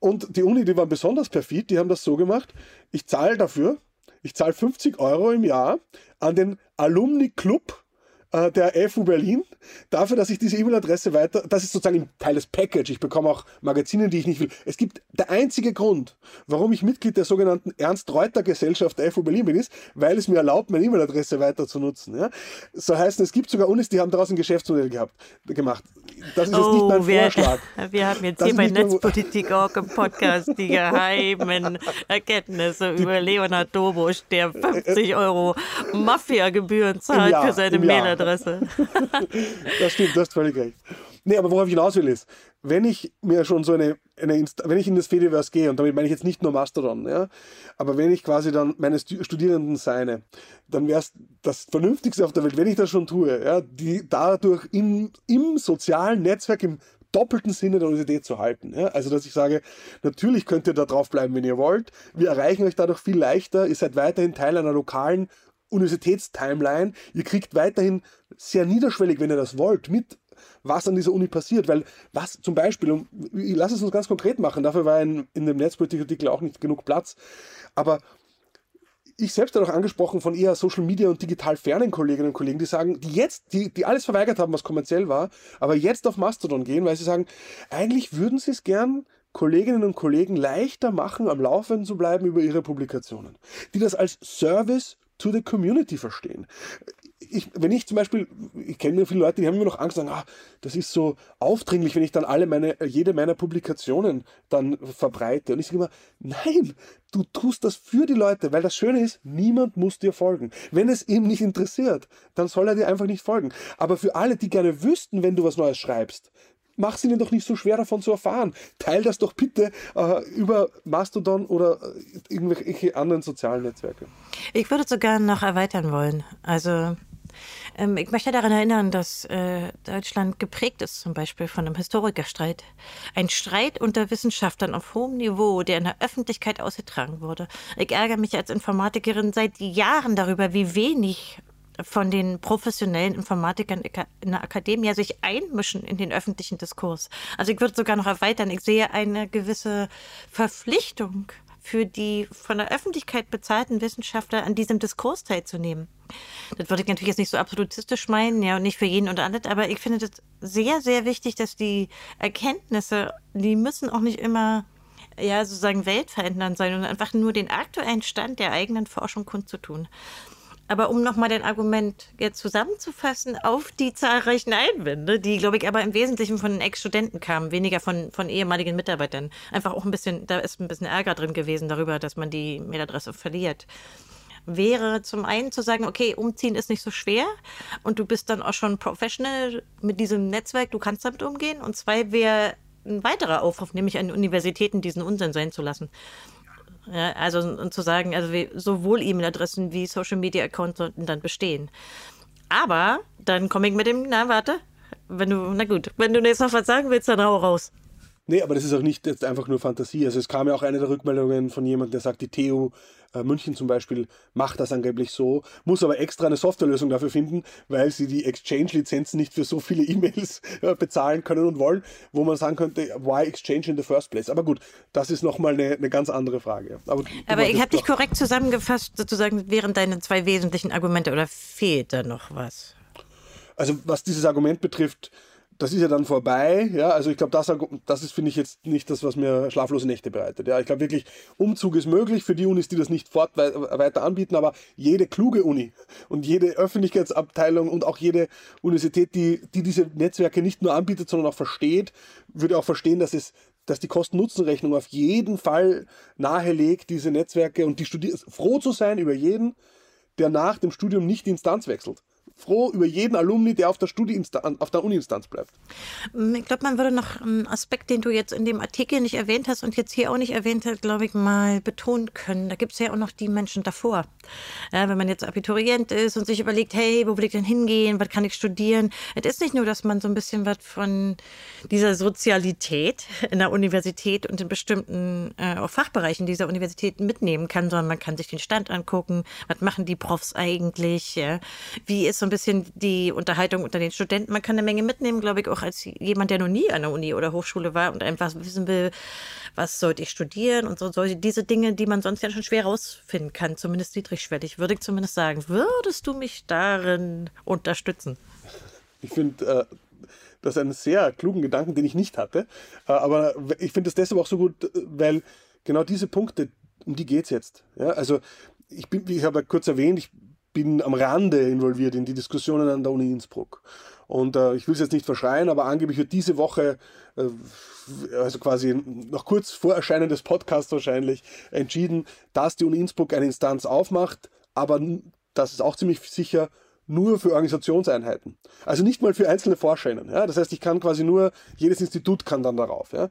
Und die Uni, die waren besonders perfid, die haben das so gemacht, ich zahle dafür, ich zahle 50 Euro im Jahr an den Alumni Club äh, der FU Berlin dafür, dass ich diese E-Mail-Adresse weiter, das ist sozusagen Teil des Package. Ich bekomme auch Magazine, die ich nicht will. Es gibt der einzige Grund, warum ich Mitglied der sogenannten Ernst-Reuter-Gesellschaft der FU Berlin bin, ist, weil es mir erlaubt, meine E-Mail-Adresse weiter zu nutzen. Ja? So heißt es, es gibt sogar Unis, die haben daraus ein Geschäftsmodell gehabt, gemacht. Das ist oh, jetzt nicht mein wir, Vorschlag. Wir haben jetzt das hier bei Netzpolitik auch im Podcast die geheimen Erkenntnisse über Leonhard Dobusch, der 50 Euro Mafia-Gebühren zahlt für seine Mailadresse. das stimmt, du hast völlig recht. Nee, aber worauf ich hinaus will ist, wenn ich mir schon so eine, eine wenn ich in das Fediverse gehe, und damit meine ich jetzt nicht nur Mastodon, ja, aber wenn ich quasi dann meine Studierenden seine, dann wäre es das Vernünftigste auf der Welt, wenn ich das schon tue, ja, die dadurch im, im sozialen Netzwerk, im doppelten Sinne der Universität zu halten. Ja? Also, dass ich sage, natürlich könnt ihr da drauf bleiben, wenn ihr wollt. Wir erreichen euch dadurch viel leichter. Ihr seid weiterhin Teil einer lokalen Universitätstimeline. Ihr kriegt weiterhin sehr niederschwellig, wenn ihr das wollt, mit was an dieser Uni passiert. Weil was zum Beispiel, und lass es uns ganz konkret machen, dafür war in, in dem Netzpolitikartikel auch nicht genug Platz, aber ich selbst habe auch angesprochen von eher Social Media und digital fernen Kolleginnen und Kollegen, die sagen, die jetzt, die, die alles verweigert haben, was kommerziell war, aber jetzt auf Mastodon gehen, weil sie sagen, eigentlich würden sie es gern Kolleginnen und Kollegen leichter machen, am Laufenden zu bleiben über ihre Publikationen, die das als Service to the Community verstehen ich, wenn ich zum Beispiel, ich kenne viele Leute, die haben immer noch Angst, sagen, ah, das ist so aufdringlich, wenn ich dann alle meine, jede meiner Publikationen dann verbreite. Und ich sage immer, nein, du tust das für die Leute, weil das Schöne ist, niemand muss dir folgen. Wenn es ihm nicht interessiert, dann soll er dir einfach nicht folgen. Aber für alle, die gerne wüssten, wenn du was Neues schreibst, mach es ihnen doch nicht so schwer davon zu erfahren. Teil das doch bitte äh, über Mastodon oder äh, irgendwelche anderen sozialen Netzwerke. Ich würde sogar noch erweitern wollen. Also ähm, ich möchte daran erinnern, dass äh, Deutschland geprägt ist, zum Beispiel von einem Historikerstreit. Ein Streit unter Wissenschaftlern auf hohem Niveau, der in der Öffentlichkeit ausgetragen wurde. Ich ärgere mich als Informatikerin seit Jahren darüber, wie wenig von den professionellen Informatikern in der Akademie sich einmischen in den öffentlichen Diskurs. Also ich würde sogar noch erweitern. Ich sehe eine gewisse Verpflichtung für die von der Öffentlichkeit bezahlten Wissenschaftler an diesem Diskurs teilzunehmen. Das würde ich natürlich jetzt nicht so absolutistisch meinen, ja, und nicht für jeden und alles, aber ich finde das sehr, sehr wichtig, dass die Erkenntnisse, die müssen auch nicht immer ja, sozusagen weltverändernd sein und einfach nur den aktuellen Stand der eigenen Forschung kundzutun. Aber um nochmal dein Argument jetzt zusammenzufassen auf die zahlreichen Einwände, die, glaube ich, aber im Wesentlichen von den Ex-Studenten kamen, weniger von, von ehemaligen Mitarbeitern. Einfach auch ein bisschen, da ist ein bisschen Ärger drin gewesen darüber, dass man die Mailadresse verliert. Wäre zum einen zu sagen, okay, umziehen ist nicht so schwer und du bist dann auch schon professional mit diesem Netzwerk, du kannst damit umgehen. Und zwei wäre ein weiterer Aufruf, nämlich an Universitäten diesen Unsinn sein zu lassen. Ja, also und zu sagen, also wie, sowohl E-Mail-Adressen wie Social-Media-Accounts sollten dann bestehen. Aber dann komme ich mit dem, na warte, wenn du, na gut, wenn du jetzt noch was sagen willst, dann hau raus. Nee, aber das ist auch nicht jetzt einfach nur Fantasie. Also es kam ja auch eine der Rückmeldungen von jemandem, der sagt, die TU äh, München zum Beispiel macht das angeblich so, muss aber extra eine Softwarelösung dafür finden, weil sie die Exchange-Lizenzen nicht für so viele E-Mails äh, bezahlen können und wollen, wo man sagen könnte, why Exchange in the first place? Aber gut, das ist nochmal eine, eine ganz andere Frage. Aber, aber ich habe dich korrekt zusammengefasst, sozusagen während deine zwei wesentlichen Argumente, oder fehlt da noch was? Also was dieses Argument betrifft, das ist ja dann vorbei. Ja, also ich glaube, das, das ist, finde ich, jetzt nicht das, was mir schlaflose Nächte bereitet. Ja, ich glaube wirklich, Umzug ist möglich für die Unis, die das nicht fort weiter anbieten, aber jede kluge Uni und jede Öffentlichkeitsabteilung und auch jede Universität, die, die diese Netzwerke nicht nur anbietet, sondern auch versteht, würde auch verstehen, dass es dass die Kosten-Nutzen-Rechnung auf jeden Fall nahelegt, diese Netzwerke und die Studier froh zu sein über jeden, der nach dem Studium nicht die Instanz wechselt froh über jeden Alumni, der auf der, auf der Uni-Instanz bleibt. Mm, ich glaube, man würde noch einen Aspekt, den du jetzt in dem Artikel nicht erwähnt hast und jetzt hier auch nicht erwähnt hast, glaube ich, mal betonen können. Da gibt es ja auch noch die Menschen davor. Ja, wenn man jetzt Abiturient ist und sich überlegt, hey, wo will ich denn hingehen, was kann ich studieren? Es ist nicht nur, dass man so ein bisschen was von dieser Sozialität in der Universität und in bestimmten äh, Fachbereichen dieser Universität mitnehmen kann, sondern man kann sich den Stand angucken, was machen die Profs eigentlich, ja? wie ist so ein bisschen die Unterhaltung unter den Studenten. Man kann eine Menge mitnehmen, glaube ich, auch als jemand, der noch nie an der Uni oder Hochschule war und einfach wissen will, was sollte ich studieren und so, so diese Dinge, die man sonst ja schon schwer rausfinden kann, zumindest niedrigschwellig, würde ich zumindest sagen. Würdest du mich darin unterstützen? Ich finde, äh, das ist ein sehr klugen Gedanken, den ich nicht hatte. Äh, aber ich finde es deshalb auch so gut, weil genau diese Punkte, um die geht es jetzt. Ja, also ich bin, wie ich habe kurz erwähnt, ich bin am Rande involviert in die Diskussionen an der Uni Innsbruck. Und äh, ich will es jetzt nicht verschreien, aber angeblich wird diese Woche, äh, also quasi noch kurz vor Erscheinen des Podcasts wahrscheinlich, entschieden, dass die Uni Innsbruck eine Instanz aufmacht, aber das ist auch ziemlich sicher nur für Organisationseinheiten. Also nicht mal für einzelne Forscherinnen. Ja? Das heißt, ich kann quasi nur, jedes Institut kann dann darauf. Ja?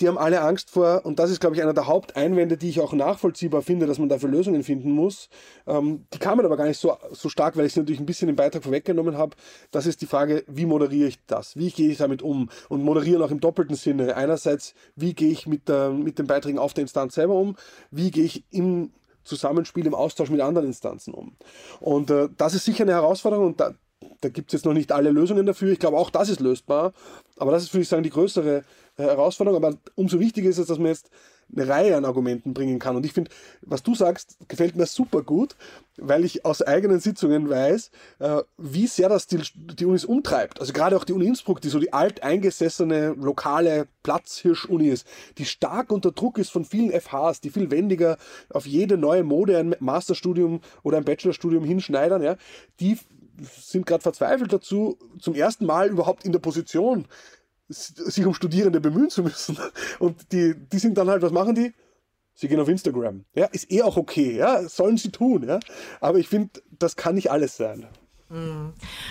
Die haben alle Angst vor, und das ist, glaube ich, einer der Haupteinwände, die ich auch nachvollziehbar finde, dass man dafür Lösungen finden muss. Ähm, die kamen aber gar nicht so, so stark, weil ich sie natürlich ein bisschen im Beitrag vorweggenommen habe. Das ist die Frage, wie moderiere ich das? Wie gehe ich damit um? Und moderieren auch im doppelten Sinne. Einerseits, wie gehe ich mit, der, mit den Beiträgen auf der Instanz selber um? Wie gehe ich im Zusammenspiel, im Austausch mit anderen Instanzen um? Und äh, das ist sicher eine Herausforderung und da, da gibt es jetzt noch nicht alle Lösungen dafür. Ich glaube, auch das ist lösbar. Aber das ist, würde ich sagen, die größere äh, Herausforderung. Aber umso wichtiger ist es, dass man jetzt eine Reihe an Argumenten bringen kann. Und ich finde, was du sagst, gefällt mir super gut, weil ich aus eigenen Sitzungen weiß, äh, wie sehr das die, die Unis umtreibt. Also gerade auch die Uni Innsbruck, die so die alteingesessene lokale Platzhirsch-Uni ist, die stark unter Druck ist von vielen FHs, die viel wendiger auf jede neue Mode ein Masterstudium oder ein Bachelorstudium hinschneidern, ja, die sind gerade verzweifelt dazu, zum ersten Mal überhaupt in der Position, sich um Studierende bemühen zu müssen. Und die, die sind dann halt, was machen die? Sie gehen auf Instagram. Ja, ist eh auch okay, ja, sollen sie tun, ja. Aber ich finde, das kann nicht alles sein. Mm.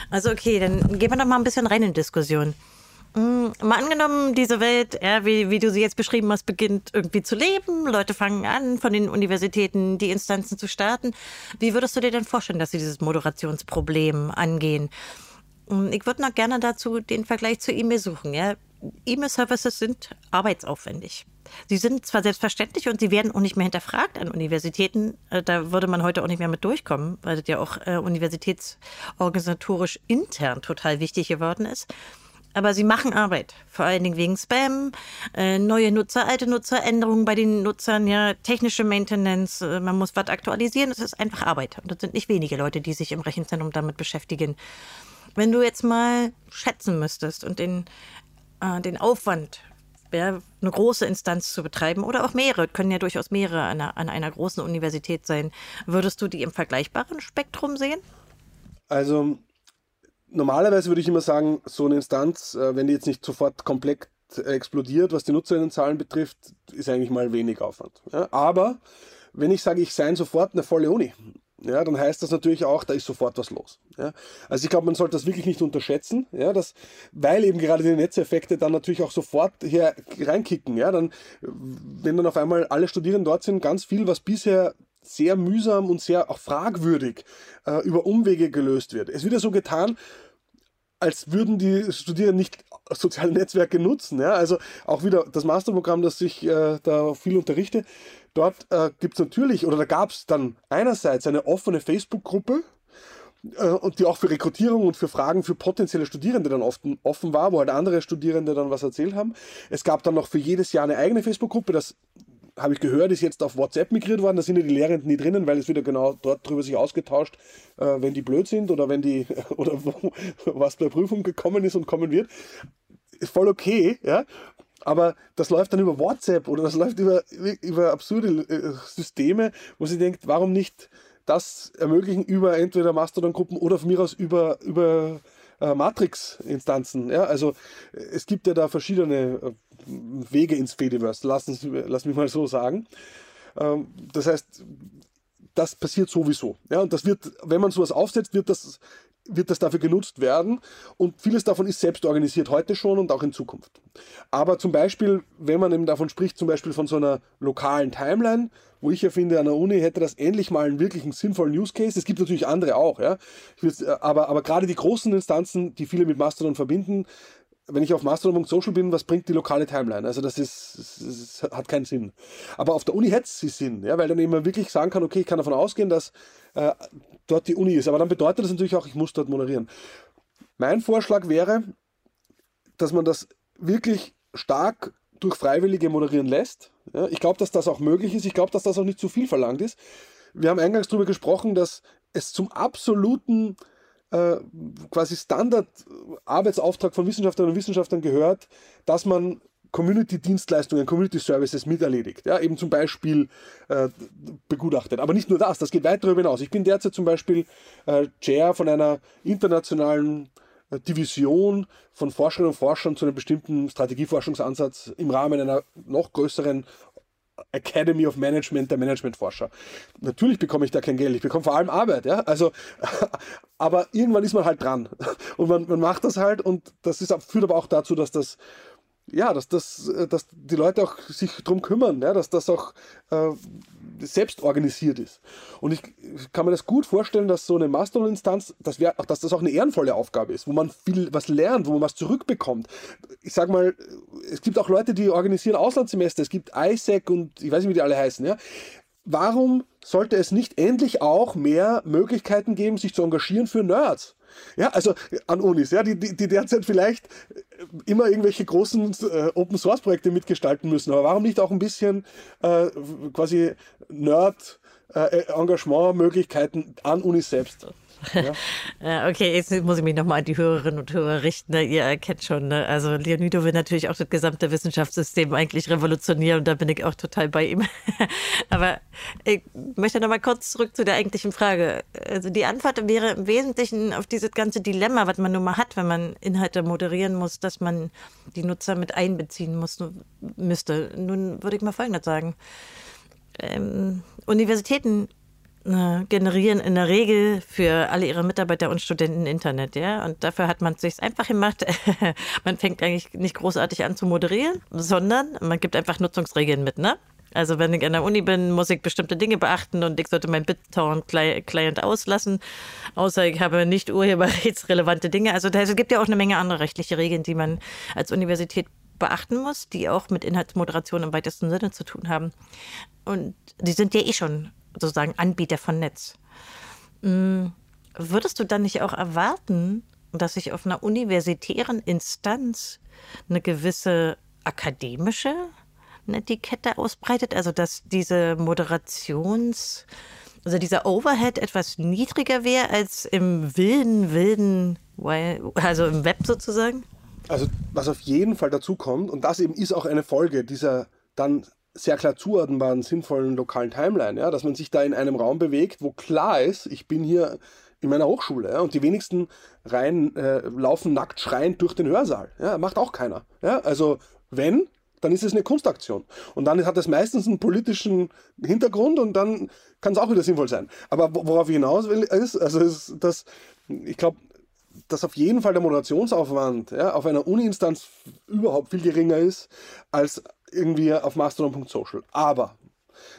Also okay, dann gehen wir noch mal ein bisschen rein in Diskussion. Mm, mal angenommen, diese Welt, ja, wie, wie du sie jetzt beschrieben hast, beginnt irgendwie zu leben. Leute fangen an, von den Universitäten die Instanzen zu starten. Wie würdest du dir denn vorstellen, dass sie dieses Moderationsproblem angehen? Ich würde noch gerne dazu den Vergleich zu E-Mail suchen. Ja? E-Mail-Services sind arbeitsaufwendig. Sie sind zwar selbstverständlich und sie werden auch nicht mehr hinterfragt an Universitäten. Äh, da würde man heute auch nicht mehr mit durchkommen, weil das ja auch äh, universitätsorganisatorisch intern total wichtig geworden ist. Aber sie machen Arbeit, vor allen Dingen wegen Spam, äh, neue Nutzer, alte Nutzer, Änderungen bei den Nutzern, ja, technische Maintenance, äh, man muss was aktualisieren. Es ist einfach Arbeit. Und das sind nicht wenige Leute, die sich im Rechenzentrum damit beschäftigen. Wenn du jetzt mal schätzen müsstest und den, äh, den Aufwand, ja, eine große Instanz zu betreiben oder auch mehrere, können ja durchaus mehrere an einer, an einer großen Universität sein, würdest du die im vergleichbaren Spektrum sehen? Also normalerweise würde ich immer sagen, so eine Instanz, äh, wenn die jetzt nicht sofort komplett explodiert, was die Nutzerinnenzahlen betrifft, ist eigentlich mal wenig Aufwand. Ja, aber wenn ich sage, ich sei sofort eine volle Uni, ja, dann heißt das natürlich auch, da ist sofort was los. Ja. Also ich glaube, man sollte das wirklich nicht unterschätzen, ja, dass, weil eben gerade die Netzeffekte dann natürlich auch sofort hier reinkicken. Ja, dann, wenn dann auf einmal alle Studierenden dort sind, ganz viel, was bisher sehr mühsam und sehr auch fragwürdig äh, über Umwege gelöst wird. Es wird ja so getan, als würden die Studierenden nicht soziale Netzwerke nutzen. Ja? Also auch wieder das Masterprogramm, das ich äh, da viel unterrichte. Dort äh, gibt es natürlich, oder da gab es dann einerseits eine offene Facebook-Gruppe, äh, und die auch für Rekrutierung und für Fragen für potenzielle Studierende dann oft offen war, wo halt andere Studierende dann was erzählt haben. Es gab dann noch für jedes Jahr eine eigene Facebook-Gruppe, das habe ich gehört, ist jetzt auf WhatsApp migriert worden. Da sind ja die Lehrenden nie drinnen, weil es wieder genau dort drüber sich ausgetauscht, äh, wenn die blöd sind oder wenn die oder wo, was bei Prüfung gekommen ist und kommen wird. Ist voll okay, ja. Aber das läuft dann über WhatsApp oder das läuft über, über absurde äh, Systeme, wo sie denkt, warum nicht das ermöglichen über entweder Mastodon-Gruppen oder von mir aus über, über äh, Matrix-Instanzen. Ja? Also es gibt ja da verschiedene äh, Wege ins Fediverse, lass, lass mich mal so sagen. Ähm, das heißt, das passiert sowieso. Ja, und das wird, wenn man sowas aufsetzt, wird das, wird das dafür genutzt werden. Und vieles davon ist selbst organisiert heute schon und auch in Zukunft. Aber zum Beispiel, wenn man eben davon spricht, zum Beispiel von so einer lokalen Timeline, wo ich ja finde, an der Uni hätte das endlich mal einen wirklichen sinnvollen Use Case. Es gibt natürlich andere auch, ja. aber, aber gerade die großen Instanzen, die viele mit Mastodon verbinden, wenn ich auf Mastodon.social bin, was bringt die lokale Timeline? Also das ist, das hat keinen Sinn. Aber auf der Uni hätte es Sinn, ja, weil dann eben wirklich sagen kann, okay, ich kann davon ausgehen, dass äh, dort die Uni ist. Aber dann bedeutet das natürlich auch, ich muss dort moderieren. Mein Vorschlag wäre, dass man das wirklich stark durch Freiwillige moderieren lässt. Ja, ich glaube, dass das auch möglich ist. Ich glaube, dass das auch nicht zu viel verlangt ist. Wir haben eingangs darüber gesprochen, dass es zum absoluten äh, quasi Standard-Arbeitsauftrag von Wissenschaftlerinnen und Wissenschaftlern gehört, dass man Community-Dienstleistungen, Community-Services miterledigt. Ja, eben zum Beispiel äh, begutachtet. Aber nicht nur das, das geht weit darüber hinaus. Ich bin derzeit zum Beispiel äh, Chair von einer internationalen äh, Division von Forscherinnen und Forschern zu einem bestimmten Strategieforschungsansatz im Rahmen einer noch größeren Academy of Management der Managementforscher. Natürlich bekomme ich da kein Geld, ich bekomme vor allem Arbeit, ja. Also, aber irgendwann ist man halt dran. Und man, man macht das halt und das ist, führt aber auch dazu, dass das ja, dass, das, äh, dass die Leute auch sich darum kümmern, ja, dass das auch äh, selbst organisiert ist. Und ich kann mir das gut vorstellen, dass so eine Mastodon-Instanz, dass, dass das auch eine ehrenvolle Aufgabe ist, wo man viel was lernt, wo man was zurückbekommt. Ich sag mal, es gibt auch Leute, die organisieren Auslandssemester, es gibt ISAC und ich weiß nicht, wie die alle heißen. Ja. Warum sollte es nicht endlich auch mehr Möglichkeiten geben, sich zu engagieren für Nerds? Ja, also an Unis, ja, die, die, die derzeit vielleicht immer irgendwelche großen äh, Open Source Projekte mitgestalten müssen. Aber warum nicht auch ein bisschen äh, quasi Nerd äh, Engagementmöglichkeiten an Unis selbst? Ja. okay, jetzt muss ich mich nochmal an die Hörerinnen und Hörer richten. Ne? Ihr erkennt schon, ne? also Leonido will natürlich auch das gesamte Wissenschaftssystem eigentlich revolutionieren und da bin ich auch total bei ihm. Aber ich möchte nochmal kurz zurück zu der eigentlichen Frage. Also die Antwort wäre im Wesentlichen auf dieses ganze Dilemma, was man nun mal hat, wenn man Inhalte moderieren muss, dass man die Nutzer mit einbeziehen muss, müsste. Nun würde ich mal Folgendes sagen. Ähm, Universitäten äh, generieren in der Regel für alle ihre Mitarbeiter und Studenten Internet, ja. Und dafür hat man es sich einfach gemacht. man fängt eigentlich nicht großartig an zu moderieren, sondern man gibt einfach Nutzungsregeln mit, ne? Also wenn ich an der Uni bin, muss ich bestimmte Dinge beachten und ich sollte mein BitTorrent-Client auslassen, außer ich habe nicht urheberrechtsrelevante Dinge. Also es gibt ja auch eine Menge andere rechtliche Regeln, die man als Universität beachten muss, die auch mit Inhaltsmoderation im weitesten Sinne zu tun haben. Und die sind ja eh schon sozusagen Anbieter von Netz. Mm, würdest du dann nicht auch erwarten, dass sich auf einer universitären Instanz eine gewisse akademische Netiquette ausbreitet? Also dass diese Moderations, also dieser Overhead etwas niedriger wäre als im wilden, wilden, also im Web sozusagen? Also was auf jeden Fall dazu kommt, und das eben ist auch eine Folge dieser dann sehr klar zuordnbaren, sinnvollen lokalen Timeline, ja, dass man sich da in einem Raum bewegt, wo klar ist, ich bin hier in meiner Hochschule ja, und die wenigsten rein äh, laufen nackt schreiend durch den Hörsaal. Ja, macht auch keiner. Ja, also wenn, dann ist es eine Kunstaktion. Und dann hat es meistens einen politischen Hintergrund und dann kann es auch wieder sinnvoll sein. Aber worauf ich hinaus will, ist, also ist, dass ich glaube, dass auf jeden Fall der Moderationsaufwand ja, auf einer Uni-Instanz überhaupt viel geringer ist als irgendwie auf mastodon.social. Aber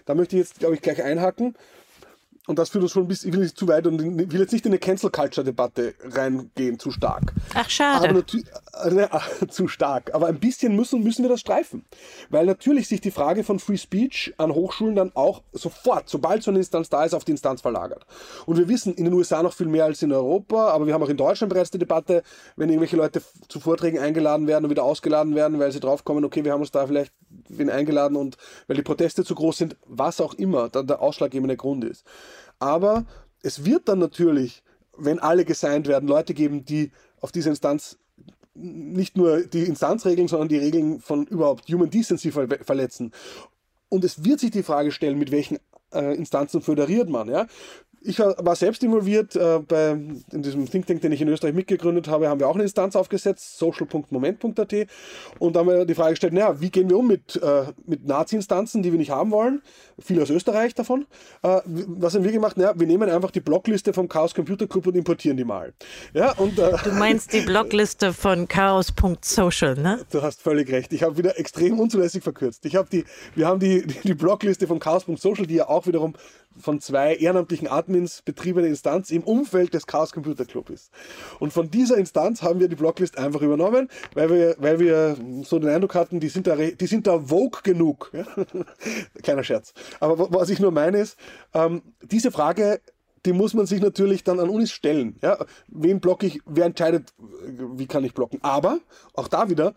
da möchte ich jetzt, glaube ich, gleich einhaken und das führt uns schon ein bisschen, ich will nicht zu weit und will jetzt nicht in eine Cancel Culture Debatte reingehen, zu stark. Ach, schade. Aber äh, ne, zu stark. Aber ein bisschen müssen, müssen wir das streifen. Weil natürlich sich die Frage von Free Speech an Hochschulen dann auch sofort, sobald so eine Instanz da ist, auf die Instanz verlagert. Und wir wissen in den USA noch viel mehr als in Europa, aber wir haben auch in Deutschland bereits die Debatte, wenn irgendwelche Leute zu Vorträgen eingeladen werden und wieder ausgeladen werden, weil sie draufkommen, okay, wir haben uns da vielleicht wen eingeladen und weil die Proteste zu groß sind, was auch immer da der ausschlaggebende Grund ist. Aber es wird dann natürlich, wenn alle gesigned werden, Leute geben, die auf diese Instanz nicht nur die Instanzregeln, sondern die Regeln von überhaupt Human Decency verletzen. Und es wird sich die Frage stellen, mit welchen äh, Instanzen föderiert man. Ja? Ich war selbst involviert äh, bei, in diesem Think Tank, den ich in Österreich mitgegründet habe, haben wir auch eine Instanz aufgesetzt, social.moment.at und da haben wir die Frage gestellt, naja, wie gehen wir um mit, äh, mit Nazi-Instanzen, die wir nicht haben wollen? Viele aus Österreich davon. Äh, was haben wir gemacht? Naja, wir nehmen einfach die Blockliste vom Chaos Computer Club und importieren die mal. Ja, und, äh, du meinst die Blockliste von chaos.social, ne? Du hast völlig recht. Ich habe wieder extrem unzulässig verkürzt. Ich habe die, wir haben die, die, die Blockliste von chaos.social, die ja auch wiederum von zwei ehrenamtlichen Admins betriebene Instanz im Umfeld des Chaos Computer Club ist. Und von dieser Instanz haben wir die Blocklist einfach übernommen, weil wir, weil wir so den Eindruck hatten, die sind da, die sind da vogue genug. Ja? Kleiner Scherz. Aber was ich nur meine ist, ähm, diese Frage die muss man sich natürlich dann an Unis stellen. Ja? Wen blocke ich, wer entscheidet, wie kann ich blocken. Aber, auch da wieder,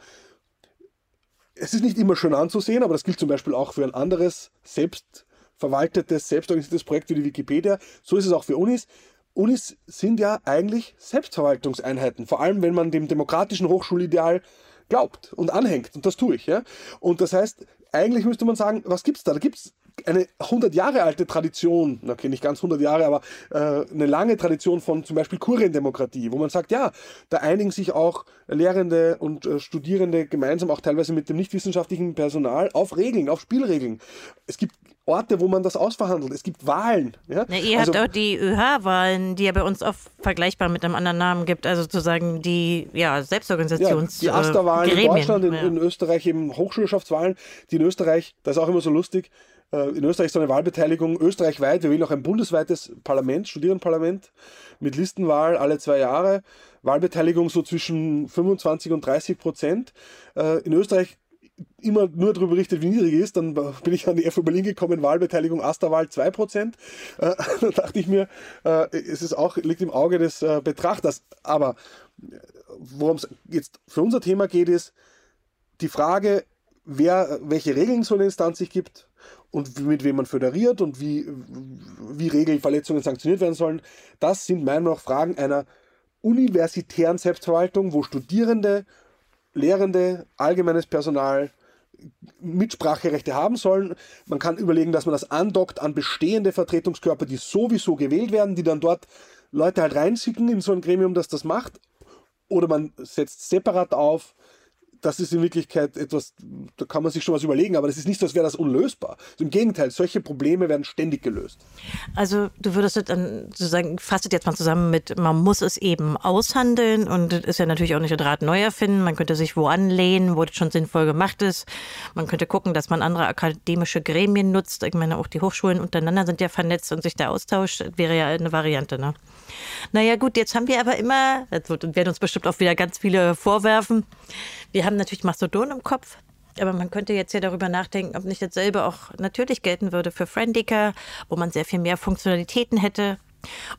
es ist nicht immer schön anzusehen, aber das gilt zum Beispiel auch für ein anderes selbst verwaltetes, selbstorganisiertes Projekt wie die Wikipedia. So ist es auch für Unis. Unis sind ja eigentlich Selbstverwaltungseinheiten, vor allem wenn man dem demokratischen Hochschulideal glaubt und anhängt. Und das tue ich. Ja? Und das heißt, eigentlich müsste man sagen, was gibt es da? Da gibt es eine 100 Jahre alte Tradition, okay, nicht ganz 100 Jahre, aber äh, eine lange Tradition von zum Beispiel Kuriendemokratie, wo man sagt, ja, da einigen sich auch Lehrende und äh, Studierende gemeinsam, auch teilweise mit dem nichtwissenschaftlichen Personal, auf Regeln, auf Spielregeln. Es gibt Orte, wo man das ausverhandelt. Es gibt Wahlen. Ja? Na, ihr also, habt auch die ÖH-Wahlen, die ja bei uns oft vergleichbar mit einem anderen Namen gibt, also sozusagen die ja, Selbstorganisations- ja, Die AStA-Wahlen in Deutschland, in, ja. in Österreich eben Hochschulschaftswahlen, die in Österreich, das ist auch immer so lustig, äh, in Österreich ist so eine Wahlbeteiligung österreichweit. Wir wählen auch ein bundesweites Parlament, Studierendenparlament mit Listenwahl alle zwei Jahre. Wahlbeteiligung so zwischen 25 und 30 Prozent. Äh, in Österreich immer nur darüber berichtet, wie niedrig ist. Dann bin ich an die FU Berlin gekommen, Wahlbeteiligung Asterwahl 2%. Äh, da dachte ich mir, äh, es ist auch, liegt im Auge des äh, Betrachters. Aber äh, worum es jetzt für unser Thema geht, ist die Frage, wer, welche Regeln so eine Instanz sich gibt und mit wem man föderiert und wie, wie Regelverletzungen sanktioniert werden sollen. Das sind meiner Meinung nach Fragen einer universitären Selbstverwaltung, wo Studierende Lehrende, allgemeines Personal Mitspracherechte haben sollen. Man kann überlegen, dass man das andockt an bestehende Vertretungskörper, die sowieso gewählt werden, die dann dort Leute halt reinschicken in so ein Gremium, das das macht. Oder man setzt separat auf das ist in Wirklichkeit etwas, da kann man sich schon was überlegen, aber das ist nicht so, als wäre das unlösbar. Also Im Gegenteil, solche Probleme werden ständig gelöst. Also du würdest dann sozusagen, fasst jetzt mal zusammen mit, man muss es eben aushandeln und das ist ja natürlich auch nicht ein Rad neu erfinden. Man könnte sich wo anlehnen, wo das schon sinnvoll gemacht ist. Man könnte gucken, dass man andere akademische Gremien nutzt. Ich meine, auch die Hochschulen untereinander sind ja vernetzt und sich da austauscht, wäre ja eine Variante. Ne? Naja gut, jetzt haben wir aber immer, das werden uns bestimmt auch wieder ganz viele vorwerfen, wir haben natürlich Mastodon im Kopf. Aber man könnte jetzt ja darüber nachdenken, ob nicht dasselbe auch natürlich gelten würde für Friendica, wo man sehr viel mehr Funktionalitäten hätte.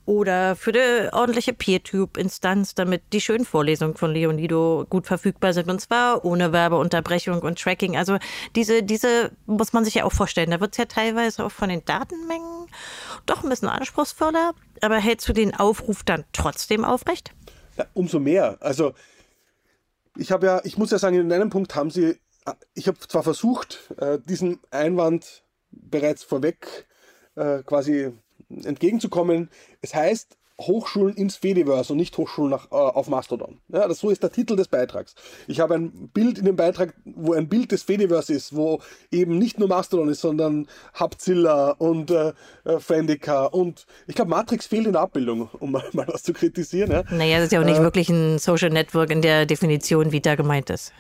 Oder für die ordentliche PeerTube-Instanz, damit die schönen Vorlesungen von Leonido gut verfügbar sind. Und zwar ohne Werbeunterbrechung und Tracking. Also diese, diese muss man sich ja auch vorstellen. Da wird es ja teilweise auch von den Datenmengen doch ein bisschen anspruchsvoller. Aber hältst du den Aufruf dann trotzdem aufrecht? Ja, umso mehr. Also ich habe ja, ich muss ja sagen, in einem Punkt haben sie, ich habe zwar versucht, äh, diesen Einwand bereits vorweg äh, quasi entgegenzukommen. Es heißt, Hochschulen ins Fediverse und nicht Hochschulen nach, äh, auf Mastodon. Ja, das so ist der Titel des Beitrags. Ich habe ein Bild in dem Beitrag, wo ein Bild des Fediverse ist, wo eben nicht nur Mastodon ist, sondern Hubzilla und äh, äh Friendica und ich glaube Matrix fehlt in der Abbildung, um mal, mal was zu kritisieren. Ja. Naja, das ist ja auch nicht äh, wirklich ein Social Network in der Definition, wie da gemeint ist.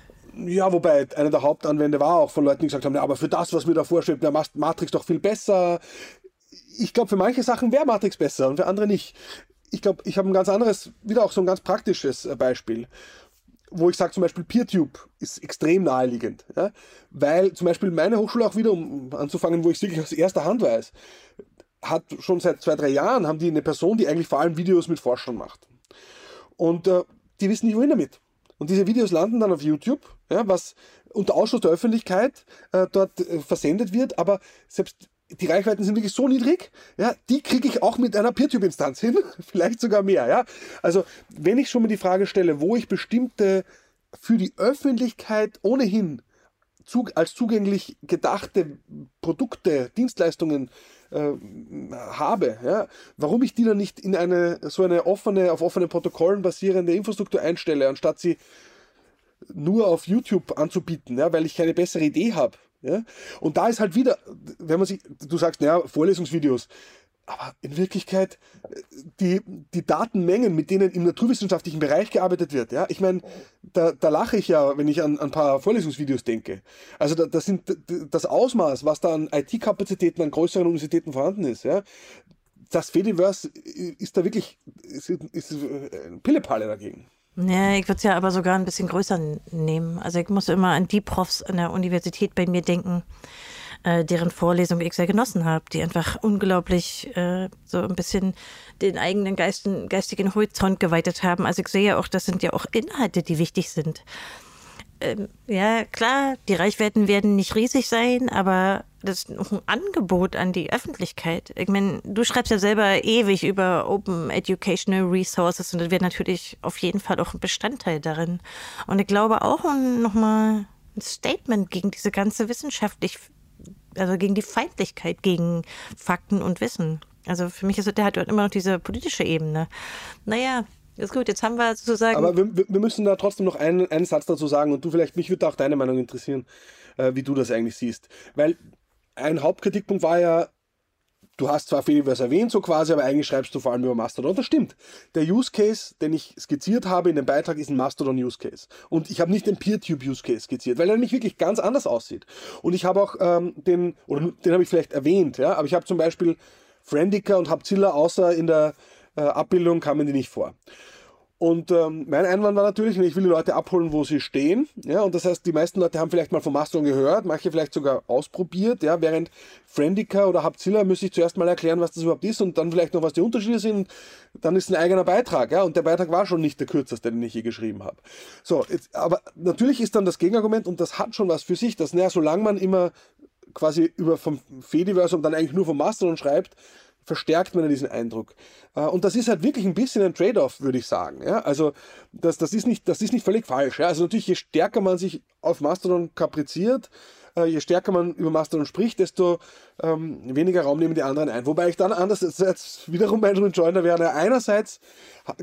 Ja, wobei einer der Hauptanwender war auch von Leuten, die gesagt haben, ja, aber für das, was mir da vorschwebt, wäre Matrix doch viel besser ich glaube, für manche Sachen wäre Matrix besser und für andere nicht. Ich glaube, ich habe ein ganz anderes, wieder auch so ein ganz praktisches äh, Beispiel, wo ich sage zum Beispiel PeerTube ist extrem naheliegend, ja? weil zum Beispiel meine Hochschule auch wieder, um anzufangen, wo ich es wirklich aus erster Hand weiß, hat schon seit zwei, drei Jahren haben die eine Person, die eigentlich vor allem Videos mit Forschern macht. Und äh, die wissen nicht, wohin damit. Und diese Videos landen dann auf YouTube, ja, was unter Ausschluss der Öffentlichkeit äh, dort äh, versendet wird, aber selbst die Reichweiten sind wirklich so niedrig, ja, die kriege ich auch mit einer PeerTube-Instanz hin, vielleicht sogar mehr, ja. Also, wenn ich schon mal die Frage stelle, wo ich bestimmte für die Öffentlichkeit ohnehin als zugänglich gedachte Produkte, Dienstleistungen äh, habe, ja, warum ich die dann nicht in eine so eine offene, auf offenen Protokollen basierende Infrastruktur einstelle, anstatt sie nur auf YouTube anzubieten, ja, weil ich keine bessere Idee habe, ja? Und da ist halt wieder, wenn man sich, du sagst, naja, Vorlesungsvideos, aber in Wirklichkeit die, die Datenmengen, mit denen im naturwissenschaftlichen Bereich gearbeitet wird, ja, ich meine, da, da lache ich ja, wenn ich an, an ein paar Vorlesungsvideos denke. Also da, das sind das Ausmaß, was da an IT-Kapazitäten an größeren Universitäten vorhanden ist, ja, das Fediverse ist da wirklich ist, ist Pillepalle dagegen. Ja, ich würde es ja aber sogar ein bisschen größer nehmen. Also ich muss immer an die Profs an der Universität bei mir denken, äh, deren Vorlesung ich sehr genossen habe, die einfach unglaublich äh, so ein bisschen den eigenen Geisten, geistigen Horizont geweitet haben. Also ich sehe ja auch, das sind ja auch Inhalte, die wichtig sind ähm, ja, klar, die Reichweiten werden nicht riesig sein, aber das ist ein Angebot an die Öffentlichkeit. Ich meine, du schreibst ja selber ewig über Open Educational Resources und das wird natürlich auf jeden Fall auch ein Bestandteil darin. Und ich glaube auch nochmal ein Statement gegen diese ganze wissenschaftlich, also gegen die Feindlichkeit gegen Fakten und Wissen. Also für mich ist der hat immer noch diese politische Ebene. Naja, ist gut, jetzt haben wir sozusagen. Aber wir, wir müssen da trotzdem noch einen, einen Satz dazu sagen und du vielleicht, mich würde auch deine Meinung interessieren, äh, wie du das eigentlich siehst. Weil ein Hauptkritikpunkt war ja, du hast zwar viel was erwähnt, so quasi, aber eigentlich schreibst du vor allem über Mastodon. Das stimmt. Der Use Case, den ich skizziert habe in dem Beitrag, ist ein Mastodon Use Case. Und ich habe nicht den PeerTube Use Case skizziert, weil er nämlich wirklich ganz anders aussieht. Und ich habe auch ähm, den, oder den habe ich vielleicht erwähnt, ja, aber ich habe zum Beispiel Friendica und Hubzilla außer in der äh, Abbildung kamen die nicht vor. Und ähm, mein Einwand war natürlich, ich will die Leute abholen, wo sie stehen. Ja, und das heißt, die meisten Leute haben vielleicht mal von Mastodon gehört, manche vielleicht sogar ausprobiert, ja, während Friendica oder Hubzilla müsste ich zuerst mal erklären, was das überhaupt ist und dann vielleicht noch, was die Unterschiede sind. Dann ist ein eigener Beitrag, ja, und der Beitrag war schon nicht der kürzeste, den ich je geschrieben habe. So, jetzt, aber natürlich ist dann das Gegenargument, und das hat schon was für sich, dass, naja, solange man immer quasi über vom Fediverse und dann eigentlich nur vom Mastodon schreibt, verstärkt man diesen Eindruck. Äh, und das ist halt wirklich ein bisschen ein Trade-off, würde ich sagen. Ja? Also das, das, ist nicht, das ist nicht völlig falsch. Ja? Also natürlich, je stärker man sich auf Mastodon kapriziert, äh, je stärker man über Mastodon spricht, desto ähm, weniger Raum nehmen die anderen ein. Wobei ich dann andererseits wiederum ein Rejoinder wäre. Einerseits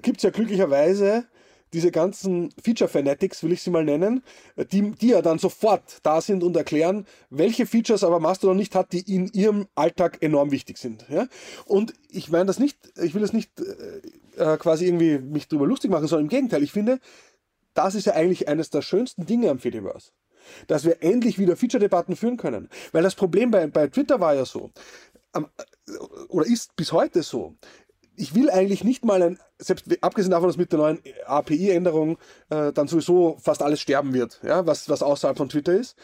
gibt es ja glücklicherweise diese ganzen Feature Fanatics, will ich sie mal nennen, die, die ja dann sofort da sind und erklären, welche Features aber Mastodon nicht hat, die in ihrem Alltag enorm wichtig sind. Ja? Und ich meine das nicht, ich will das nicht äh, äh, quasi irgendwie mich drüber lustig machen, sondern im Gegenteil, ich finde, das ist ja eigentlich eines der schönsten Dinge am Fediverse. Dass wir endlich wieder Feature-Debatten führen können. Weil das Problem bei, bei Twitter war ja so, oder ist bis heute so, ich will eigentlich nicht mal ein, selbst abgesehen davon, dass mit der neuen API-Änderung äh, dann sowieso fast alles sterben wird, ja, was, was außerhalb von Twitter ist.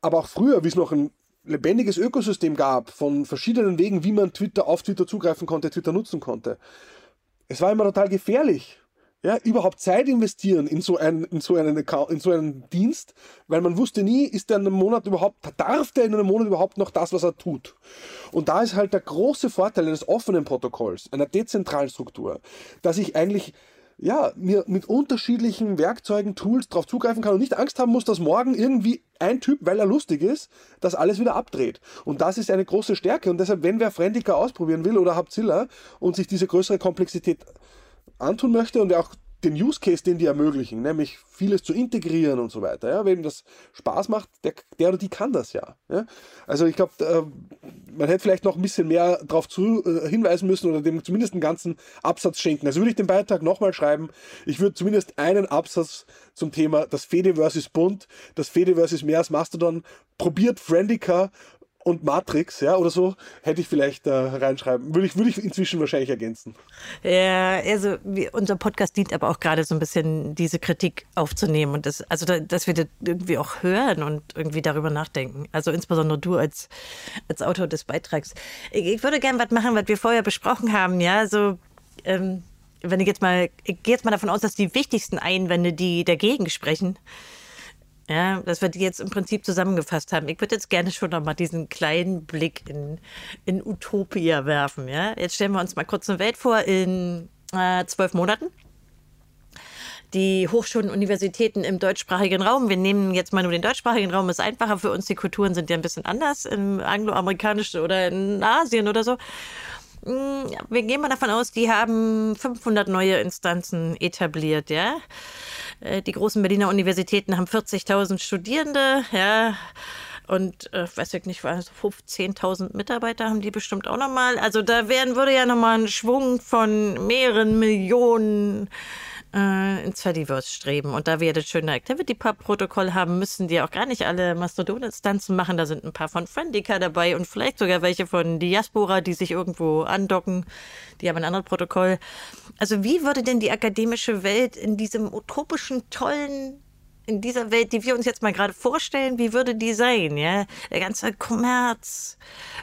Aber auch früher, wie es noch ein lebendiges Ökosystem gab, von verschiedenen Wegen, wie man Twitter auf Twitter zugreifen konnte, Twitter nutzen konnte. Es war immer total gefährlich, ja, überhaupt Zeit investieren in so einen, in so einen Account, in so einen Dienst, weil man wusste nie, ist der in einem Monat überhaupt, darf der in einem Monat überhaupt noch das, was er tut? Und da ist halt der große Vorteil eines offenen Protokolls, einer dezentralen Struktur, dass ich eigentlich ja, mir mit unterschiedlichen Werkzeugen, Tools darauf zugreifen kann und nicht Angst haben muss, dass morgen irgendwie ein Typ, weil er lustig ist, das alles wieder abdreht. Und das ist eine große Stärke. Und deshalb, wenn wer Friendica ausprobieren will oder Hubzilla und sich diese größere Komplexität antun möchte und auch den Use Case, den die ermöglichen, nämlich vieles zu integrieren und so weiter. Ja, wem das Spaß macht, der, der oder die kann das ja. ja? Also ich glaube, äh, man hätte vielleicht noch ein bisschen mehr darauf äh, hinweisen müssen oder dem zumindest einen ganzen Absatz schenken. Also würde ich den Beitrag nochmal schreiben, ich würde zumindest einen Absatz zum Thema das Fediverse ist bunt, das Fediverse ist mehr als Mastodon, probiert Friendica und Matrix, ja, oder so, hätte ich vielleicht äh, reinschreiben. Würde ich, würde ich inzwischen wahrscheinlich ergänzen. Ja, also wie, unser Podcast dient aber auch gerade so ein bisschen diese Kritik aufzunehmen und das, also da, dass wir das irgendwie auch hören und irgendwie darüber nachdenken. Also insbesondere du als, als Autor des Beitrags. Ich, ich würde gerne was machen, was wir vorher besprochen haben, ja, so, ähm, wenn ich jetzt mal, ich gehe jetzt mal davon aus, dass die wichtigsten Einwände, die dagegen sprechen, ja, dass wir die jetzt im Prinzip zusammengefasst haben. Ich würde jetzt gerne schon noch mal diesen kleinen Blick in, in Utopia werfen. Ja? Jetzt stellen wir uns mal kurz eine Welt vor in äh, zwölf Monaten. Die Hochschulen Universitäten im deutschsprachigen Raum, wir nehmen jetzt mal nur den deutschsprachigen Raum, ist einfacher für uns. Die Kulturen sind ja ein bisschen anders im angloamerikanischen oder in Asien oder so. Hm, wir gehen mal davon aus, die haben 500 neue Instanzen etabliert, ja. Äh, die großen Berliner Universitäten haben 40.000 Studierende, ja. Und äh, weiß ich nicht, 15.000 Mitarbeiter haben die bestimmt auch nochmal. Also da werden, würde ja nochmal ein Schwung von mehreren Millionen äh, ins Fediverse streben. Und da wir das schöne Activity-Pub-Protokoll haben, müssen die auch gar nicht alle Mastodon-Instanzen machen. Da sind ein paar von Friendica dabei und vielleicht sogar welche von Diaspora, die sich irgendwo andocken. Die haben ein anderes Protokoll. Also wie würde denn die akademische Welt in diesem utopischen, tollen in dieser Welt, die wir uns jetzt mal gerade vorstellen, wie würde die sein, ja? Der ganze Kommerz,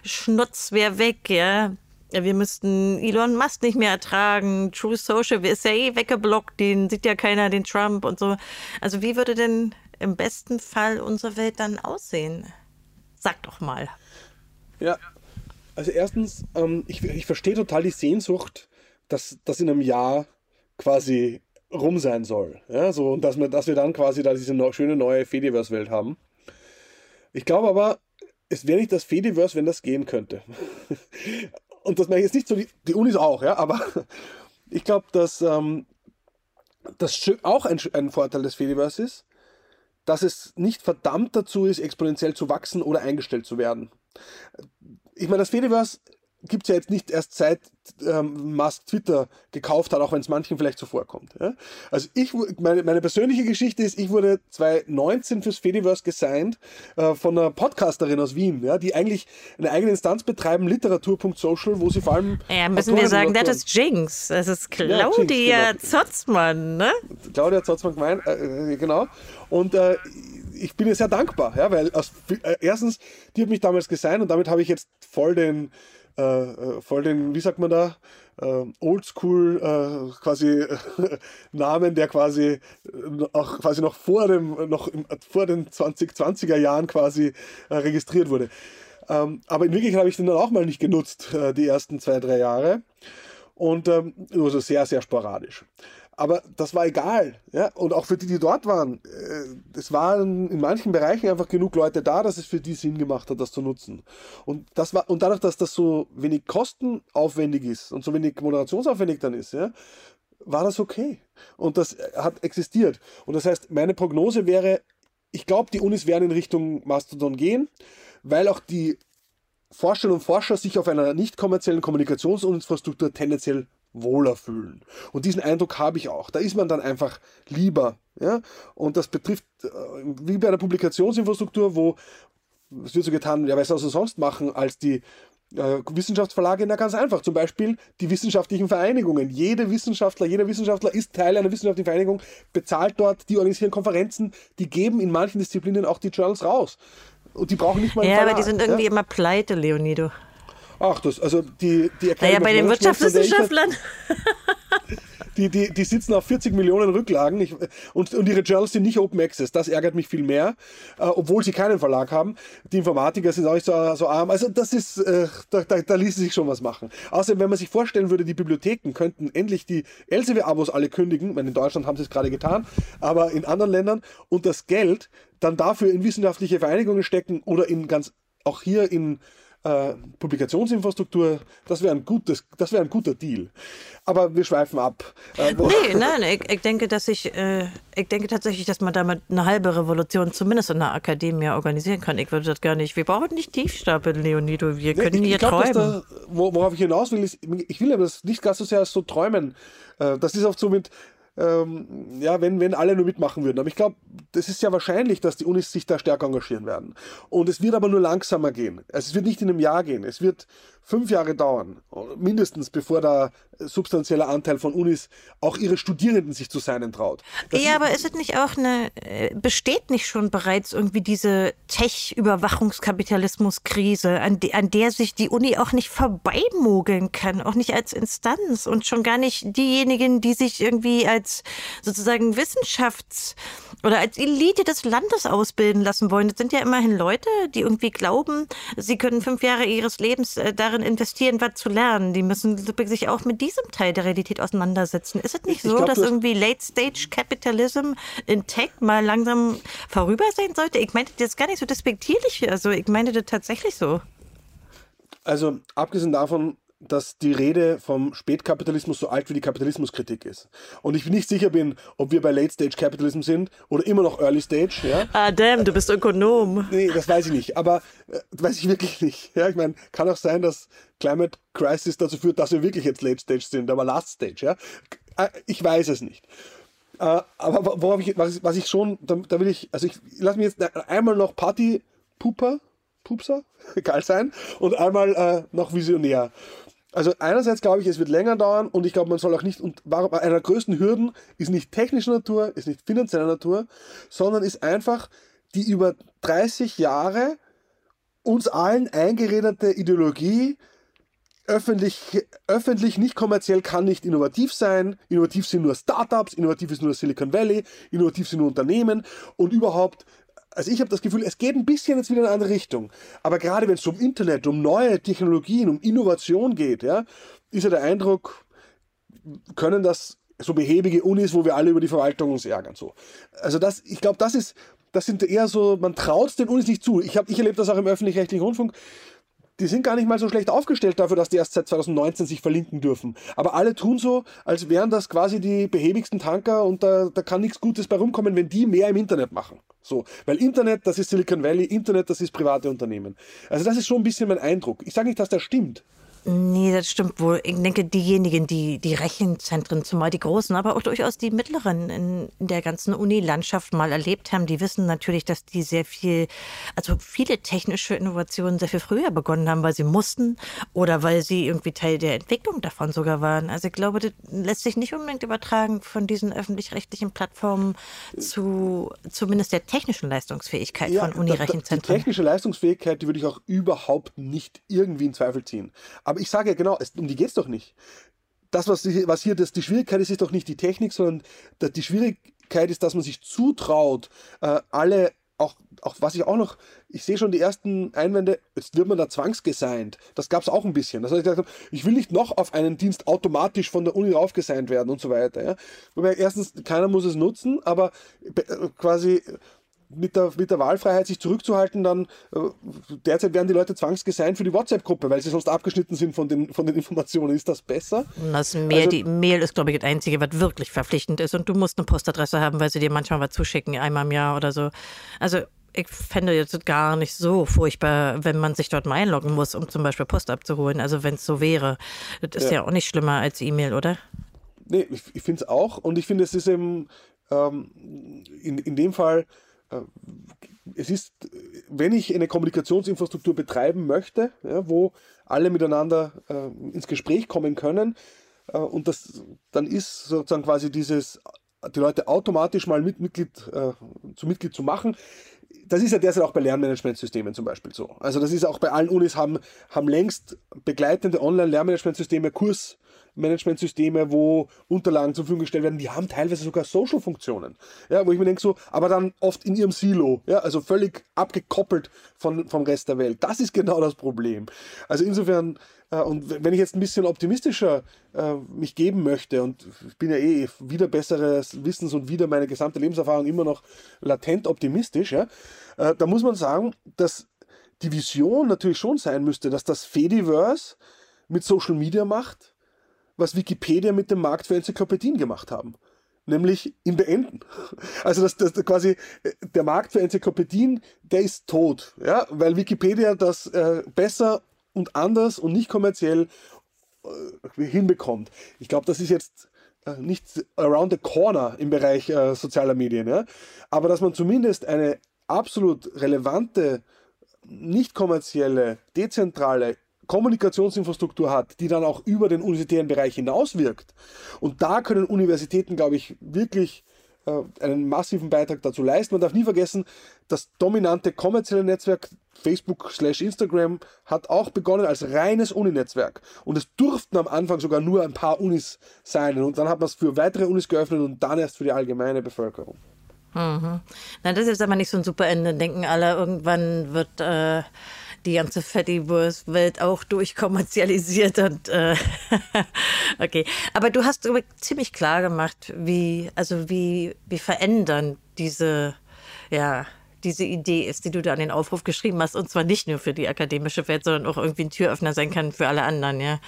Schnutz wäre weg, ja? Wir müssten Elon Musk nicht mehr ertragen, True Social, ist ja eh weggeblockt, den sieht ja keiner, den Trump und so. Also wie würde denn im besten Fall unsere Welt dann aussehen? Sag doch mal. Ja, also erstens, ähm, ich, ich verstehe total die Sehnsucht, dass das in einem Jahr quasi rum sein soll. Ja, so, und dass wir, dass wir dann quasi da diese no schöne neue Fediverse-Welt haben. Ich glaube aber, es wäre nicht das Fediverse, wenn das gehen könnte. Und das meine ich jetzt nicht so, die, die Unis auch, ja, aber ich glaube, dass ähm, das auch ein, ein Vorteil des Fediverse ist, dass es nicht verdammt dazu ist, exponentiell zu wachsen oder eingestellt zu werden. Ich meine, das Fediverse gibt es ja jetzt nicht erst seit ähm, Musk Twitter gekauft hat, auch wenn es manchen vielleicht so vorkommt. Ja? Also ich, meine, meine persönliche Geschichte ist, ich wurde 2019 fürs Fediverse gesigned äh, von einer Podcasterin aus Wien, ja, die eigentlich eine eigene Instanz betreiben, literatur.social, wo sie vor allem... Ja, müssen wir sagen, das ist Jinx. Das ist Claudia ja, Jinx, genau. Zotzmann, ne? Claudia Zotzmann gemeint, äh, äh, genau. Und äh, ich bin ihr sehr dankbar, ja, weil aus, äh, erstens, die hat mich damals gesigned und damit habe ich jetzt voll den äh, äh, voll den, wie sagt man da, äh, oldschool äh, quasi Namen, der quasi äh, auch quasi noch vor dem, noch im, vor den 2020er Jahren quasi äh, registriert wurde. Ähm, aber in Wirklichkeit habe ich den dann auch mal nicht genutzt, die ersten zwei, drei Jahre. Und ähm, also sehr, sehr sporadisch. Aber das war egal. Ja? Und auch für die, die dort waren, äh, es waren in manchen Bereichen einfach genug Leute da, dass es für die Sinn gemacht hat, das zu nutzen. Und, das war, und dadurch, dass das so wenig kostenaufwendig ist und so wenig moderationsaufwendig dann ist, ja, war das okay. Und das hat existiert. Und das heißt, meine Prognose wäre, ich glaube, die Unis werden in Richtung Mastodon gehen, weil auch die Forscherinnen und Forscher sich auf einer nicht kommerziellen Kommunikationsinfrastruktur tendenziell wohler fühlen. Und diesen Eindruck habe ich auch. Da ist man dann einfach lieber. Ja? Und das betrifft, äh, wie bei einer Publikationsinfrastruktur, wo es wird so getan, ja, was soll es sonst machen, als die äh, Wissenschaftsverlage, na ganz einfach. Zum Beispiel die wissenschaftlichen Vereinigungen. Jede Wissenschaftler, jeder Wissenschaftler ist Teil einer wissenschaftlichen Vereinigung, bezahlt dort, die organisieren Konferenzen, die geben in manchen Disziplinen auch die Journals raus. Und die brauchen nicht mal Ja, aber die sind irgendwie ja? immer pleite, Leonido. Ach, das, also die, die Erklärung. Naja, bei den Wirtschaftswissenschaftlern. Die, die, die sitzen auf 40 Millionen Rücklagen ich, und, und ihre Journals sind nicht Open Access. Das ärgert mich viel mehr, äh, obwohl sie keinen Verlag haben. Die Informatiker sind auch nicht so, so arm. Also das ist, äh, da, da, da ließe sich schon was machen. Außerdem, wenn man sich vorstellen würde, die Bibliotheken könnten endlich die Elsevier-Abos alle kündigen. meine, in Deutschland haben sie es gerade getan, aber in anderen Ländern und das Geld dann dafür in wissenschaftliche Vereinigungen stecken oder in ganz, auch hier in äh, Publikationsinfrastruktur, das wäre ein, gutes, das wär ein guter Deal. Aber wir schweifen ab. Äh, nee, nein, ich, ich, denke, dass ich, äh, ich denke tatsächlich, dass man damit eine halbe Revolution zumindest in der Akademie organisieren kann. Ich würde das gar nicht, wir brauchen nicht Tiefstapeln, Leonido, wir können ich, hier ich glaub, träumen. Da, worauf ich hinaus will, ist, ich will aber das nicht ganz so sehr als so träumen. Äh, das ist oft so mit, ähm, ja, wenn, wenn alle nur mitmachen würden. Aber ich glaube, das ist ja wahrscheinlich, dass die Unis sich da stärker engagieren werden. Und es wird aber nur langsamer gehen. Also es wird nicht in einem Jahr gehen. Es wird fünf Jahre dauern, mindestens, bevor da substanzieller Anteil von Unis auch ihre Studierenden sich zu sein traut. Das ja, aber ist es nicht auch eine, äh, besteht nicht schon bereits irgendwie diese Tech-Überwachungskapitalismus-Krise, an, de, an der sich die Uni auch nicht vorbeimogeln kann, auch nicht als Instanz und schon gar nicht diejenigen, die sich irgendwie als sozusagen Wissenschafts- oder als Elite des Landes ausbilden lassen wollen. Das sind ja immerhin Leute, die irgendwie glauben, sie können fünf Jahre ihres Lebens äh, darin investieren, was zu lernen. Die müssen sich auch mit diesem Teil der Realität auseinandersetzen. Ist es nicht so, glaub, dass das irgendwie Late-Stage Capitalism in Tech mal langsam vorüber sein sollte? Ich meinte das gar nicht so despektierlich. Also ich meine das tatsächlich so. Also abgesehen davon, dass die Rede vom Spätkapitalismus so alt wie die Kapitalismuskritik ist. Und ich nicht sicher bin, ob wir bei Late Stage Capitalism sind oder immer noch Early Stage. Ja? Ah, damn, du bist Ökonom. Nee, das weiß ich nicht. Aber äh, weiß ich wirklich nicht. Ja, ich meine, kann auch sein, dass Climate Crisis dazu führt, dass wir wirklich jetzt Late Stage sind, aber Last Stage. Ja? Äh, ich weiß es nicht. Äh, aber worauf ich, was, was ich schon, da, da will ich, also ich lass mich jetzt einmal noch Party Pooper, Pupser, egal sein, und einmal äh, noch Visionär. Also einerseits glaube ich, es wird länger dauern und ich glaube, man soll auch nicht, und warum, einer der größten Hürden ist nicht technischer Natur, ist nicht finanzieller Natur, sondern ist einfach die über 30 Jahre uns allen eingeredete Ideologie, öffentlich, öffentlich nicht kommerziell kann nicht innovativ sein, innovativ sind nur Startups, innovativ ist nur Silicon Valley, innovativ sind nur Unternehmen und überhaupt also ich habe das Gefühl, es geht ein bisschen jetzt wieder in eine andere Richtung. Aber gerade wenn es um Internet, um neue Technologien, um Innovation geht, ja, ist ja der Eindruck, können das so behäbige Unis, wo wir alle über die Verwaltung uns ärgern. So. Also das, ich glaube, das ist, das sind eher so, man traut den Unis nicht zu. Ich, ich erlebe das auch im öffentlich-rechtlichen Rundfunk die sind gar nicht mal so schlecht aufgestellt dafür, dass die erst seit 2019 sich verlinken dürfen. Aber alle tun so, als wären das quasi die behäbigsten Tanker und da, da kann nichts Gutes bei rumkommen, wenn die mehr im Internet machen. So, weil Internet, das ist Silicon Valley, Internet, das ist private Unternehmen. Also das ist schon ein bisschen mein Eindruck. Ich sage nicht, dass das stimmt, Nee, das stimmt wohl. Ich denke, diejenigen, die die Rechenzentren, zumal die großen, aber auch durchaus die mittleren in, in der ganzen Uni-Landschaft mal erlebt haben, die wissen natürlich, dass die sehr viel, also viele technische Innovationen sehr viel früher begonnen haben, weil sie mussten oder weil sie irgendwie Teil der Entwicklung davon sogar waren. Also ich glaube, das lässt sich nicht unbedingt übertragen von diesen öffentlich-rechtlichen Plattformen zu zumindest der technischen Leistungsfähigkeit ja, von Uni-Rechenzentren. Die technische Leistungsfähigkeit, die würde ich auch überhaupt nicht irgendwie in Zweifel ziehen. Aber ich sage ja genau, um die geht es doch nicht. Das, was, was hier das, die Schwierigkeit ist, ist doch nicht die Technik, sondern die Schwierigkeit ist, dass man sich zutraut, äh, alle auch, auch, was ich auch noch, ich sehe schon die ersten Einwände, jetzt wird man da zwangsgesigned. Das gab es auch ein bisschen. Das heißt, ich habe, ich will nicht noch auf einen Dienst automatisch von der Uni raufgesigned werden und so weiter. Ja? Wobei erstens, keiner muss es nutzen, aber äh, quasi mit der, mit der Wahlfreiheit sich zurückzuhalten, dann äh, derzeit werden die Leute zwangsgesigned für die WhatsApp-Gruppe, weil sie sonst abgeschnitten sind von den, von den Informationen. Ist das besser? Das Mail, also, die Mail ist, glaube ich, das Einzige, was wirklich verpflichtend ist. Und du musst eine Postadresse haben, weil sie dir manchmal was zuschicken, einmal im Jahr oder so. Also ich fände jetzt gar nicht so furchtbar, wenn man sich dort mal einloggen muss, um zum Beispiel Post abzuholen. Also wenn es so wäre. Das ist ja. ja auch nicht schlimmer als E-Mail, oder? Nee, ich, ich finde es auch. Und ich finde, es ist eben ähm, in, in dem Fall es ist, wenn ich eine Kommunikationsinfrastruktur betreiben möchte, ja, wo alle miteinander äh, ins Gespräch kommen können, äh, und das dann ist sozusagen quasi dieses, die Leute automatisch mal mit Mitglied, äh, zu Mitglied zu machen, das ist ja derzeit auch bei Lernmanagementsystemen zum Beispiel so. Also das ist auch bei allen Unis haben, haben längst begleitende Online-Lernmanagementsysteme Kurs Managementsysteme, wo Unterlagen zur Verfügung gestellt werden, die haben teilweise sogar Social-Funktionen. Ja, wo ich mir denke so, aber dann oft in ihrem Silo, ja, also völlig abgekoppelt von, vom Rest der Welt. Das ist genau das Problem. Also insofern, äh, und wenn ich jetzt ein bisschen optimistischer äh, mich geben möchte, und ich bin ja eh wieder besseres Wissens und wieder meine gesamte Lebenserfahrung immer noch latent optimistisch, ja, äh, da muss man sagen, dass die Vision natürlich schon sein müsste, dass das Fediverse mit Social Media macht, was Wikipedia mit dem Markt für Enzyklopädien gemacht haben. Nämlich ihn beenden. Also das, das quasi der Markt für Enzyklopädien, der ist tot, ja, weil Wikipedia das äh, besser und anders und nicht kommerziell äh, hinbekommt. Ich glaube, das ist jetzt äh, nicht around the corner im Bereich äh, sozialer Medien, ja, aber dass man zumindest eine absolut relevante, nicht kommerzielle, dezentrale Kommunikationsinfrastruktur hat, die dann auch über den universitären Bereich hinaus wirkt. Und da können Universitäten, glaube ich, wirklich äh, einen massiven Beitrag dazu leisten. Man darf nie vergessen, das dominante kommerzielle Netzwerk Facebook Instagram hat auch begonnen als reines Uninetzwerk. Und es durften am Anfang sogar nur ein paar Unis sein. Und dann hat man es für weitere Unis geöffnet und dann erst für die allgemeine Bevölkerung. Mhm. Na, das ist aber nicht so ein super Ende. Denken alle, irgendwann wird äh, die ganze Fediverse-Welt auch durchkommerzialisiert und äh, okay. Aber du hast ziemlich klar gemacht, wie, also wie, wie verändern diese, ja, diese Idee ist, die du da an den Aufruf geschrieben hast, und zwar nicht nur für die akademische Welt, sondern auch irgendwie ein Türöffner sein kann für alle anderen, ja.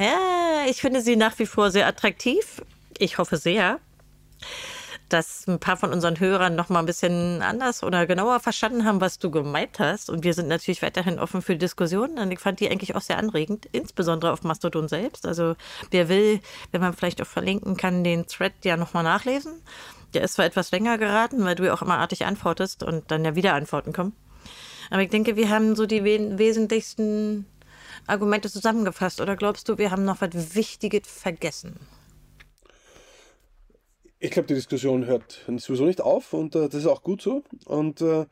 Ja, ich finde sie nach wie vor sehr attraktiv. Ich hoffe sehr dass ein paar von unseren Hörern noch mal ein bisschen anders oder genauer verstanden haben, was du gemeint hast. Und wir sind natürlich weiterhin offen für Diskussionen. Und ich fand die eigentlich auch sehr anregend, insbesondere auf Mastodon selbst. Also wer will, wenn man vielleicht auch verlinken kann, den Thread ja noch mal nachlesen. Der ist zwar etwas länger geraten, weil du ja auch immer artig antwortest und dann ja wieder Antworten kommen. Aber ich denke, wir haben so die wesentlichsten Argumente zusammengefasst. Oder glaubst du, wir haben noch was Wichtiges vergessen? Ich glaube, die Diskussion hört sowieso nicht auf und äh, das ist auch gut so. Und äh,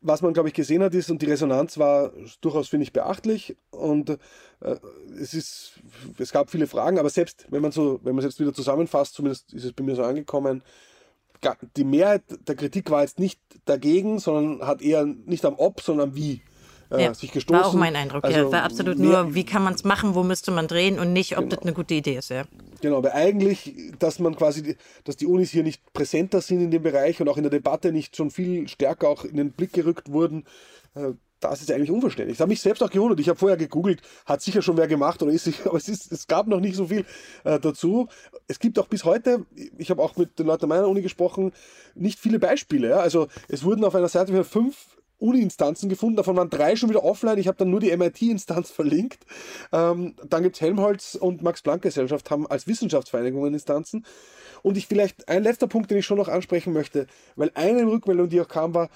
was man, glaube ich, gesehen hat, ist, und die Resonanz war durchaus, finde ich, beachtlich. Und äh, es ist, es gab viele Fragen, aber selbst wenn man so, wenn man es jetzt wieder zusammenfasst, zumindest ist es bei mir so angekommen, die Mehrheit der Kritik war jetzt nicht dagegen, sondern hat eher nicht am Ob, sondern am Wie äh, ja, sich gestoßen. War auch mein Eindruck, also, ja. War absolut nur, wie kann man es machen, wo müsste man drehen und nicht, ob genau. das eine gute Idee ist, ja. Genau, aber eigentlich, dass man quasi, dass die Unis hier nicht präsenter sind in dem Bereich und auch in der Debatte nicht schon viel stärker auch in den Blick gerückt wurden, äh, das ist eigentlich unverständlich. Das hat mich selbst auch gewundert. Ich habe vorher gegoogelt, hat sicher schon wer gemacht oder ist sicher, aber es, ist, es gab noch nicht so viel äh, dazu. Es gibt auch bis heute, ich habe auch mit den Leuten meiner Uni gesprochen, nicht viele Beispiele. Ja? Also es wurden auf einer Seite fünf Uni-Instanzen gefunden. Davon waren drei schon wieder offline. Ich habe dann nur die MIT-Instanz verlinkt. Ähm, dann gibt es Helmholtz und Max-Planck-Gesellschaft haben als Wissenschaftsvereinigungen Instanzen. Und ich vielleicht, ein letzter Punkt, den ich schon noch ansprechen möchte, weil eine Rückmeldung, die auch kam, war,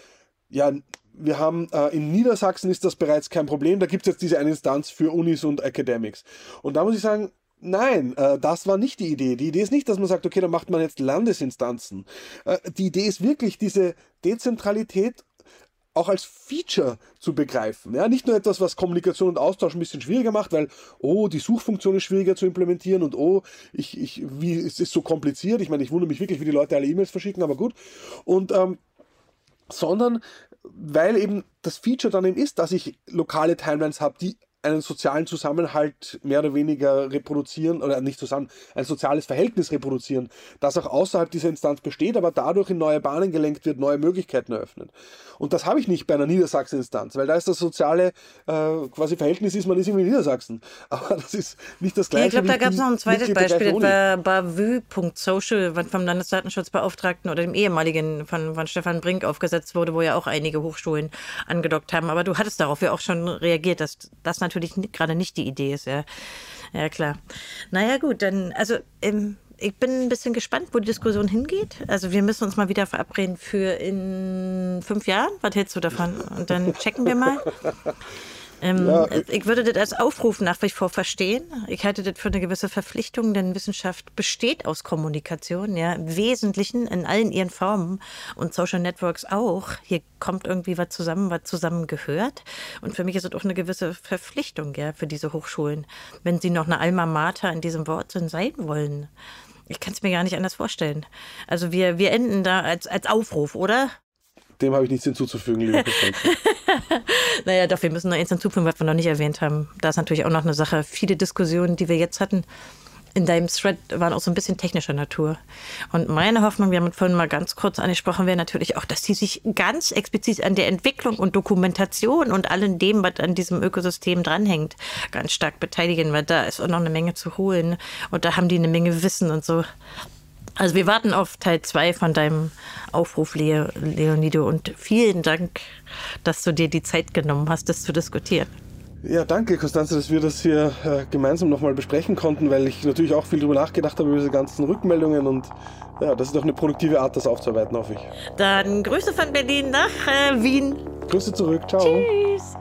ja, wir haben äh, in Niedersachsen ist das bereits kein Problem. Da gibt es jetzt diese eine Instanz für Unis und Academics. Und da muss ich sagen, Nein, äh, das war nicht die Idee. Die Idee ist nicht, dass man sagt, okay, dann macht man jetzt Landesinstanzen. Äh, die Idee ist wirklich, diese Dezentralität auch als Feature zu begreifen. Ja, nicht nur etwas, was Kommunikation und Austausch ein bisschen schwieriger macht, weil, oh, die Suchfunktion ist schwieriger zu implementieren und oh, ich, ich, wie, es ist so kompliziert. Ich meine, ich wundere mich wirklich, wie die Leute alle E-Mails verschicken, aber gut. Und, ähm, sondern weil eben das Feature dann eben ist, dass ich lokale Timelines habe, die einen sozialen Zusammenhalt mehr oder weniger reproduzieren, oder nicht zusammen, ein soziales Verhältnis reproduzieren, das auch außerhalb dieser Instanz besteht, aber dadurch in neue Bahnen gelenkt wird, neue Möglichkeiten eröffnet. Und das habe ich nicht bei einer Niedersachsen-Instanz, weil da ist das soziale äh, quasi Verhältnis ist, man ist irgendwie in Niedersachsen. Aber das ist nicht das gleiche. Ja, ich glaube, da gab es noch ein zweites Beispiel, bei bavü.social, was vom Landesdatenschutzbeauftragten oder dem ehemaligen von, von Stefan Brink aufgesetzt wurde, wo ja auch einige Hochschulen angedockt haben. Aber du hattest darauf ja auch schon reagiert, dass das natürlich gerade nicht die Idee ist. Ja, ja klar. Naja, gut, dann, also ähm, ich bin ein bisschen gespannt, wo die Diskussion hingeht. Also wir müssen uns mal wieder verabreden für in fünf Jahren. Was hältst du davon? Und dann checken wir mal. Ähm, ja, ich würde das als Aufruf nach wie vor verstehen. Ich halte das für eine gewisse Verpflichtung, denn Wissenschaft besteht aus Kommunikation, ja, im Wesentlichen in allen ihren Formen und Social Networks auch. Hier kommt irgendwie was zusammen, was zusammengehört. Und für mich ist es auch eine gewisse Verpflichtung, ja, für diese Hochschulen, wenn sie noch eine Alma Mater in diesem Wortsinn sein wollen. Ich kann es mir gar nicht anders vorstellen. Also wir, wir enden da als, als Aufruf, oder? Dem habe ich nichts hinzuzufügen, liebe naja, doch, wir müssen noch eins hinzufügen, was wir noch nicht erwähnt haben. Da ist natürlich auch noch eine Sache. Viele Diskussionen, die wir jetzt hatten, in deinem Thread waren auch so ein bisschen technischer Natur. Und meine Hoffnung, wir haben vorhin mal ganz kurz angesprochen, wäre natürlich auch, dass die sich ganz explizit an der Entwicklung und Dokumentation und allem dem, was an diesem Ökosystem dranhängt, ganz stark beteiligen, weil da ist auch noch eine Menge zu holen. Und da haben die eine Menge Wissen und so. Also wir warten auf Teil 2 von deinem Aufruf, Leonido. Und vielen Dank, dass du dir die Zeit genommen hast, das zu diskutieren. Ja, danke, Konstanze, dass wir das hier äh, gemeinsam nochmal besprechen konnten, weil ich natürlich auch viel darüber nachgedacht habe, über diese ganzen Rückmeldungen und ja, das ist doch eine produktive Art, das aufzuarbeiten, hoffe ich. Dann Grüße von Berlin nach äh, Wien. Grüße zurück, ciao. Tschüss.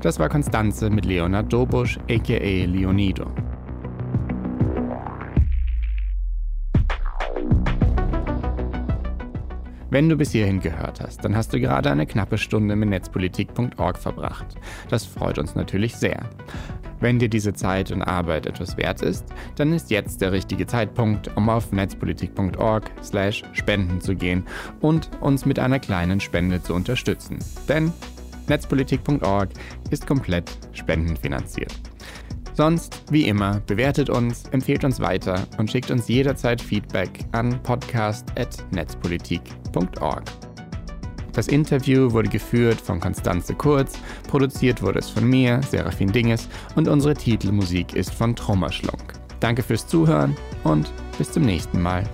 Das war Konstanze mit Leonard Dobusch, aka Leonido. Wenn du bis hierhin gehört hast, dann hast du gerade eine knappe Stunde mit netzpolitik.org verbracht. Das freut uns natürlich sehr. Wenn dir diese Zeit und Arbeit etwas wert ist, dann ist jetzt der richtige Zeitpunkt, um auf netzpolitik.org/spenden zu gehen und uns mit einer kleinen Spende zu unterstützen. Denn netzpolitik.org ist komplett spendenfinanziert. Sonst, wie immer, bewertet uns, empfehlt uns weiter und schickt uns jederzeit Feedback an podcast.netzpolitik.org. Das Interview wurde geführt von Konstanze Kurz, produziert wurde es von mir, Serafin Dinges, und unsere Titelmusik ist von Trommerschlunk. Danke fürs Zuhören und bis zum nächsten Mal.